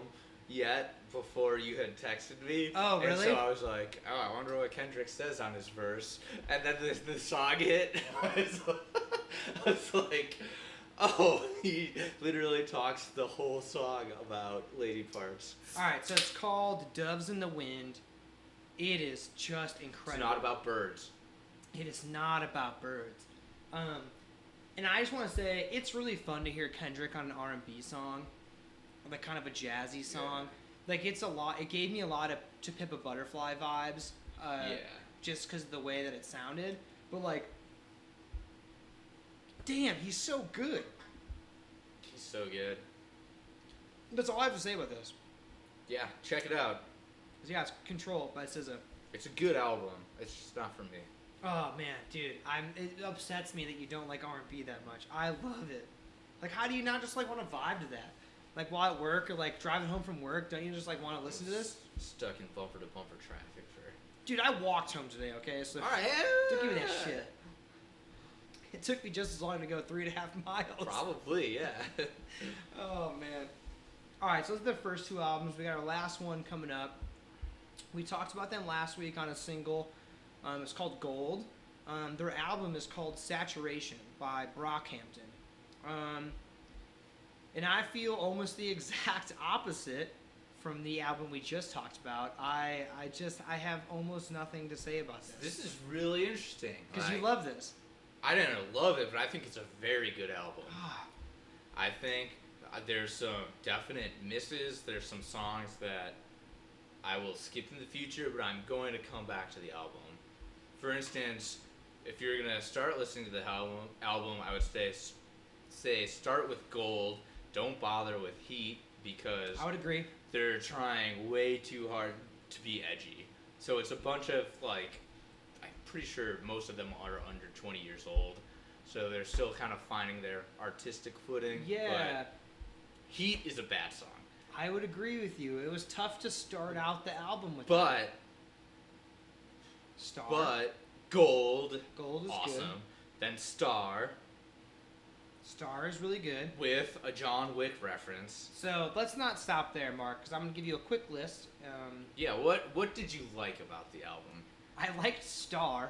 yet before you had texted me. Oh, And really? so I was like, oh, I wonder what Kendrick says on his verse. And then the, the song hit. I was, I was like, oh, he literally talks the whole song about lady parts. All right, so it's called Doves in the Wind. It is just incredible. It's not about birds. It is not about birds. Um, and I just want to say it's really fun to hear Kendrick on an R and B song, like kind of a jazzy song. Like it's a lot. It gave me a lot of To Pimp a Butterfly vibes. Uh, Yeah. Just because of the way that it sounded, but like, damn, he's so good. He's so good. That's all I have to say about this. Yeah, check it out. yeah, it's Control by SZA. It's a good album. It's just not for me. Oh man, dude, I'm. It upsets me that you don't like R and B that much. I love it. Like, how do you not just like want to vibe to that? Like while at work or like driving home from work, don't you just like want to listen to this? Stuck in bumper to bumper traffic for. Dude, I walked home today. Okay, so All right, don't give me that shit. It took me just as long to go three and a half miles. Probably, yeah. Oh man. All right, so those are the first two albums. We got our last one coming up. We talked about them last week on a single. Um, it's called Gold. Um, their album is called Saturation by Brockhampton. Um, and I feel almost the exact opposite from the album we just talked about. I, I just I have almost nothing to say about this This is really interesting. because you love this. I didn't love it, but I think it's a very good album. Ah, I think uh, there's some definite misses. There's some songs that I will skip in the future, but I'm going to come back to the album. For instance, if you're gonna start listening to the album, album, I would say say start with Gold. Don't bother with Heat because I would agree. they're trying way too hard to be edgy. So it's a bunch of like, I'm pretty sure most of them are under 20 years old. So they're still kind of finding their artistic footing. Yeah. But Heat is a bad song. I would agree with you. It was tough to start out the album with. that. But, Star. but, Gold, Gold is awesome. good. Then Star, Star is really good. with a John Wick reference. So let's not stop there, Mark, because I'm gonna give you a quick list. Um, Yeah, what what did you like about the album? I liked Star.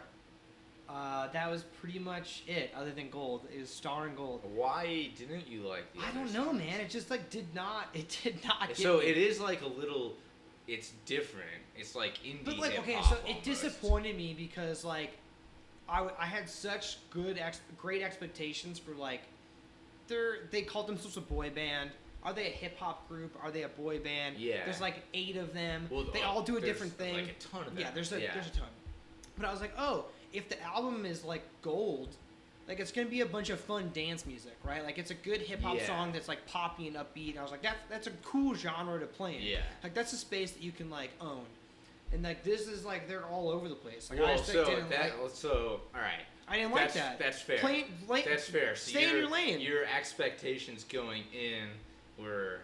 Uh, that was pretty much it. Other than Gold, it was Star and Gold. Why didn't you like the I don't know, songs? man. It just like did not. It did not. Get So it is like a little. It's different. It's like indie But like, okay, so it disappointed me because like, I, I had such good ex- great expectations for like, they're they called themselves a boy band. Are they a hip hop group? Are they a boy band? Yeah. There's like eight of them. Well, they all do a different thing. Like a ton of them. yeah, there's a yeah. there's a ton. But I was like, oh, if the album is like gold, like it's gonna be a bunch of fun dance music, right? Like it's a good hip hop Yeah. song that's like poppy and upbeat. And I was like, that's that's a cool genre to play in. Yeah. Like that's a space that you can like own. And like this is like they're all over the place. Like I well, just so didn't that like, so all right. I didn't like that. That's fair. Plain, That's fair. So stay in your, lane. Your expectations going in were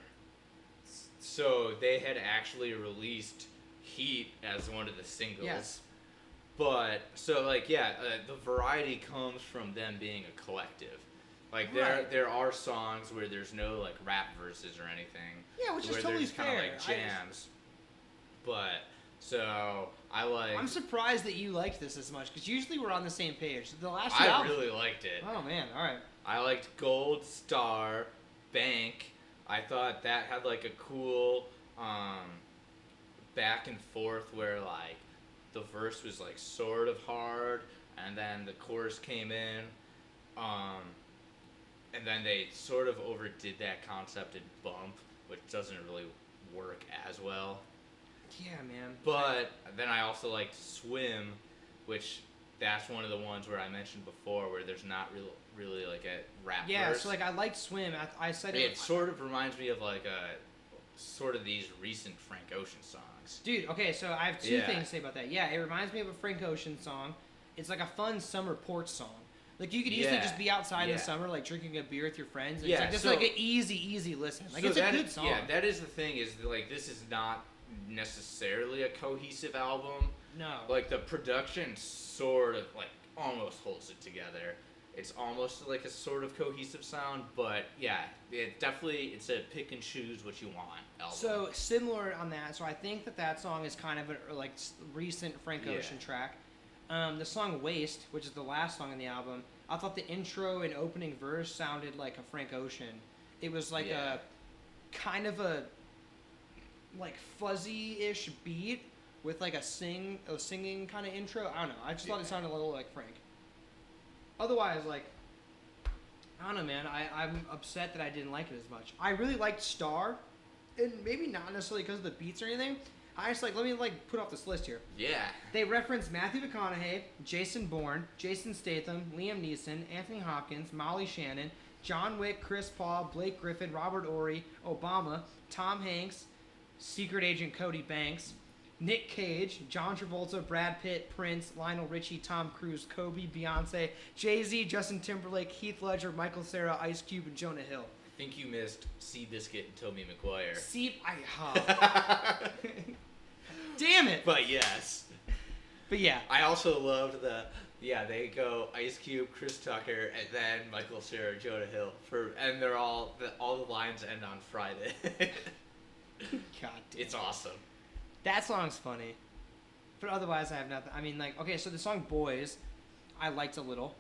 so they had actually released Heat as one of the singles. Yes. But so like yeah, uh, the variety comes from them being a collective. Like there Right. there are songs where there's no like rap verses or anything. Yeah, which is where totally fair. like I just- jams. But so I like I'm surprised that you liked this as much because usually we're on the same page. The last two I albums. really liked it. Oh man, all right. I liked Gold Star, Bank. I thought that had like a cool um, back and forth where like the verse was like sort of hard and then the chorus came in. Um, and then they sort of overdid that concept in Bump, which doesn't really work as well. Yeah, man. But then I also liked Swim, which that's one of the ones where I mentioned before where there's not real, really like a rap yeah, verse. so like I like Swim. I, I said it it. sort of reminds me of like a sort of these recent Frank Ocean songs. Dude, okay, so I have two Yeah. things to say about that. Yeah, it reminds me of a Frank Ocean song. It's like a fun summer porch song. Like you could easily Yeah, just be outside in the summer, like drinking a beer with your friends. And Yeah, it's like this so- like an easy, easy listen. Like So it's a is- good song. Yeah, that is the thing is that, like this is not necessarily a cohesive album. no. Like the production sort of like almost holds it together. It's almost like a sort of cohesive sound, but yeah, it definitely it's a pick and choose what you want album. So similar on that. So I think that that song is kind of a like recent Frank Yeah. Ocean track. Um, the song "Waste," which is the last song on the album, I thought the intro and opening verse sounded like a Frank Ocean. It was like Yeah. a kind of a like fuzzy-ish beat with like a sing a singing kind of intro. I don't know. I just thought it sounded a little like Frank. Otherwise, like I don't know, man. I, I'm upset that I didn't like it as much. I really liked Star, and maybe not necessarily because of the beats or anything. I just like let me like put off this list here. yeah, They reference Matthew McConaughey, Jason Bourne, Jason Statham, Liam Neeson, Anthony Hopkins, Molly Shannon, John Wick, Chris Paul, Blake Griffin, Robert Horry, Obama, Tom Hanks, Secret Agent Cody Banks, Nick Cage, John Travolta, Brad Pitt, Prince, Lionel Richie, Tom Cruise, Kobe, Beyonce, Jay Z, Justin Timberlake, Heath Ledger, Michael Cera, Ice Cube, and Jonah Hill. I think you missed Seabiscuit and Tobey Maguire. See, I. Oh. Damn it! but yes, But yeah, I also loved the yeah they go Ice Cube, Chris Tucker, and then Michael Cera, Jonah Hill for and they're all the, all the lines end on Friday. God damn. it's awesome. That song's funny. But otherwise, I have nothing. I mean, like, okay, so the song "Boys," I liked a little.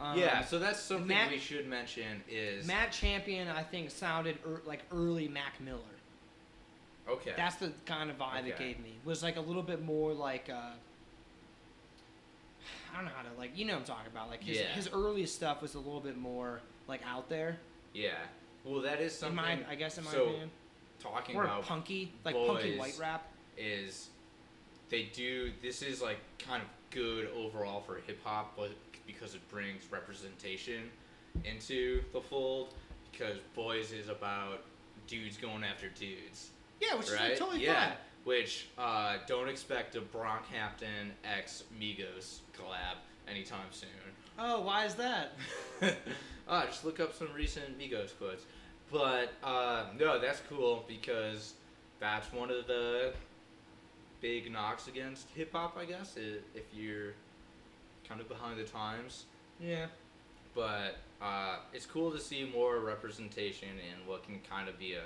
Um, yeah, so that's something Matt- we should mention is Matt Champion, I think, sounded er, like early Mac Miller. okay. That's the kind of vibe it gave me. Was like a little bit more like. Uh, I don't know how to like. You know what I'm talking about. Like his Yeah. his early stuff was a little bit more like out there. yeah. Well, that is In something. my, I guess, in my so, opinion, talking about punky, like punky white rap. is they do this is like kind of good overall for hip hop, but because it brings representation into the fold. Because boys is about dudes going after dudes, Yeah, which is right? like, totally yeah. fine. Which uh, don't expect a Brockhampton x Migos collab anytime soon. Oh, why is that? ah, just look up some recent Migos quotes. But uh, no, that's cool because that's one of the big knocks against hip hop, I guess, if you're kind of behind the times. Yeah. But uh, it's cool to see more representation in what can kind of be a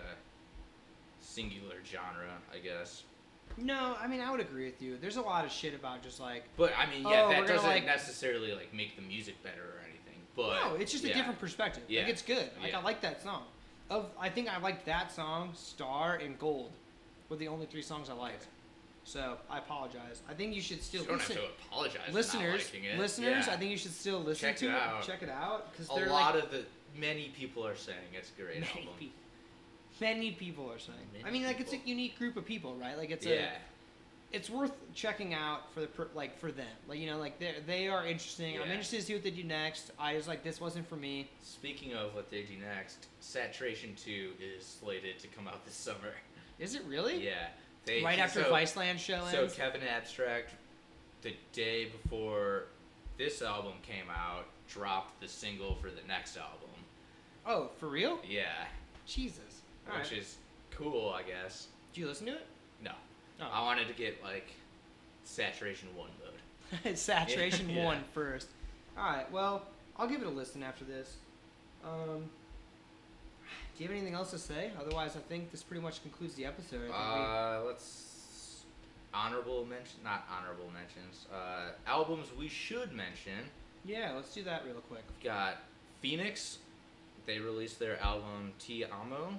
singular genre, I guess. No, I mean I would agree with you. There's a lot of shit about just like But I mean, yeah, Oh, that doesn't like- necessarily like make the music better or anything. But no, it's just a different perspective. Yeah. Like it's good. Like Yeah. I like that song. Of I think I liked that song, Star and Gold, were the only three songs I liked. So I apologize. I think you should still You don't listen. have to apologize. for not listeners, liking it. listeners, Yeah. I think you should still listen Check to it it. out. Check it out because a they're lot like, of the many people are saying it's a great many album. people. Many people are saying. I Many mean, like it's a people. unique group of people, right? Like it's yeah, a it's worth checking out for the per, like for them. Like you know, like they they are interesting. I'm interested to see what they do next. I was like, this wasn't for me. Speaking of what they do next, Saturation Two is slated to come out this summer. Is it really? Yeah, they right after so, Viceland show So ends. Kevin Abstract, the day before this album came out, dropped the single for the next album. oh, for real? Yeah, Jesus. All which right. is cool, I guess. Do you listen to it? Oh. I wanted to get like Saturation One mode. Saturation Yeah. one first. All right. Well, I'll give it a listen after this. Um, do you have anything else to say? Otherwise, I think this pretty much concludes the episode. Think we- Uh, let's honorable mention, not honorable mentions. Uh, albums we should mention. yeah, let's do that real quick. We've got Phoenix. They released their album Ti Amo.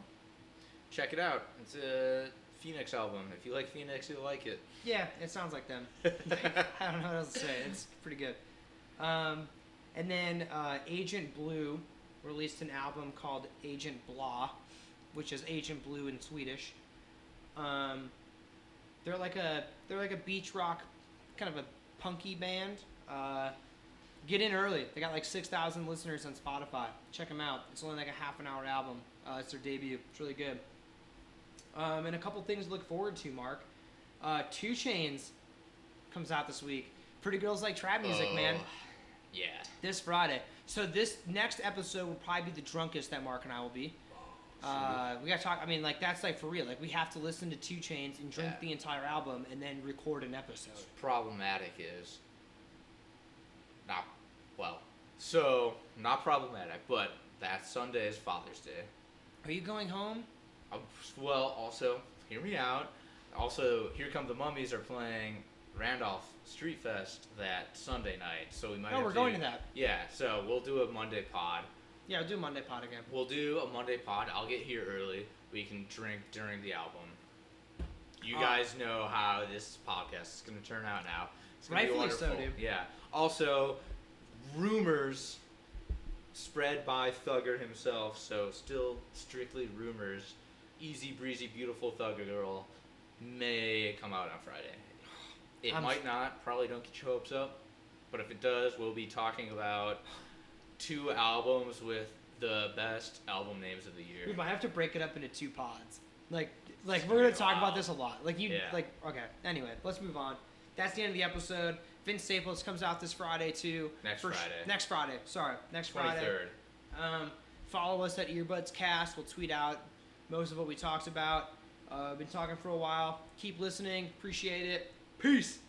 Check it out. It's a Phoenix album. If you like Phoenix, you'll like it. Yeah, it sounds like them. I don't know what else to say. It's pretty good. Um, and then uh, Agent Blue released an album called Agent Blå, which is Agent Blue in Swedish. Um, they're like a they're like a beach rock, kind of a punky band. Uh, get in early. They got like six thousand listeners on Spotify. Check them out. It's only like a half an hour album. Uh, it's their debut. It's really good. Um, and a couple things to look forward to, Mark. Uh, 2 Chainz comes out this week. Pretty Girls Like Trap Music, man. Oh, Yeah. This Friday. So this next episode will probably be the drunkest that Mark and I will be. Uh, we gotta talk. I mean, like that's like for real. Like we have to listen to 2 Chainz and drink Yeah. the entire album and then record an episode. What's problematic is not well. So not problematic, but that Sunday is Father's Day. Are you going home? Uh, Well, also hear me out. Also, Here Come the Mummies are playing Randolph Street Fest that Sunday night, so we might. No, have we're going to that. Yeah, so we'll do a Monday pod. Yeah, I'll do Monday pod again. We'll do a Monday pod. I'll get here early. We can drink during the album. You Uh, guys know how this podcast is going to turn out now. It's gonna Rightfully be so, dude. Yeah. Also, rumors spread by Thugger himself, so still strictly rumors. Easy breezy, beautiful Thugger girl may come out on Friday. It I'm- might not. Probably don't get your hopes up. But if it does, we'll be talking about two albums with the best album names of the year. We might have to break it up into two pods. Like, like we're gonna talk about this a lot. Like you, Yeah. like okay. Anyway, let's move on. That's the end of the episode. Vince Staples comes out this Friday too. Next sh- Friday. next Friday. Sorry, next Friday. 23rd. Um, follow us at Earbuds Cast. We'll tweet out most of what we talked about. Uh, been talking for a while. Keep listening. Appreciate it. Peace.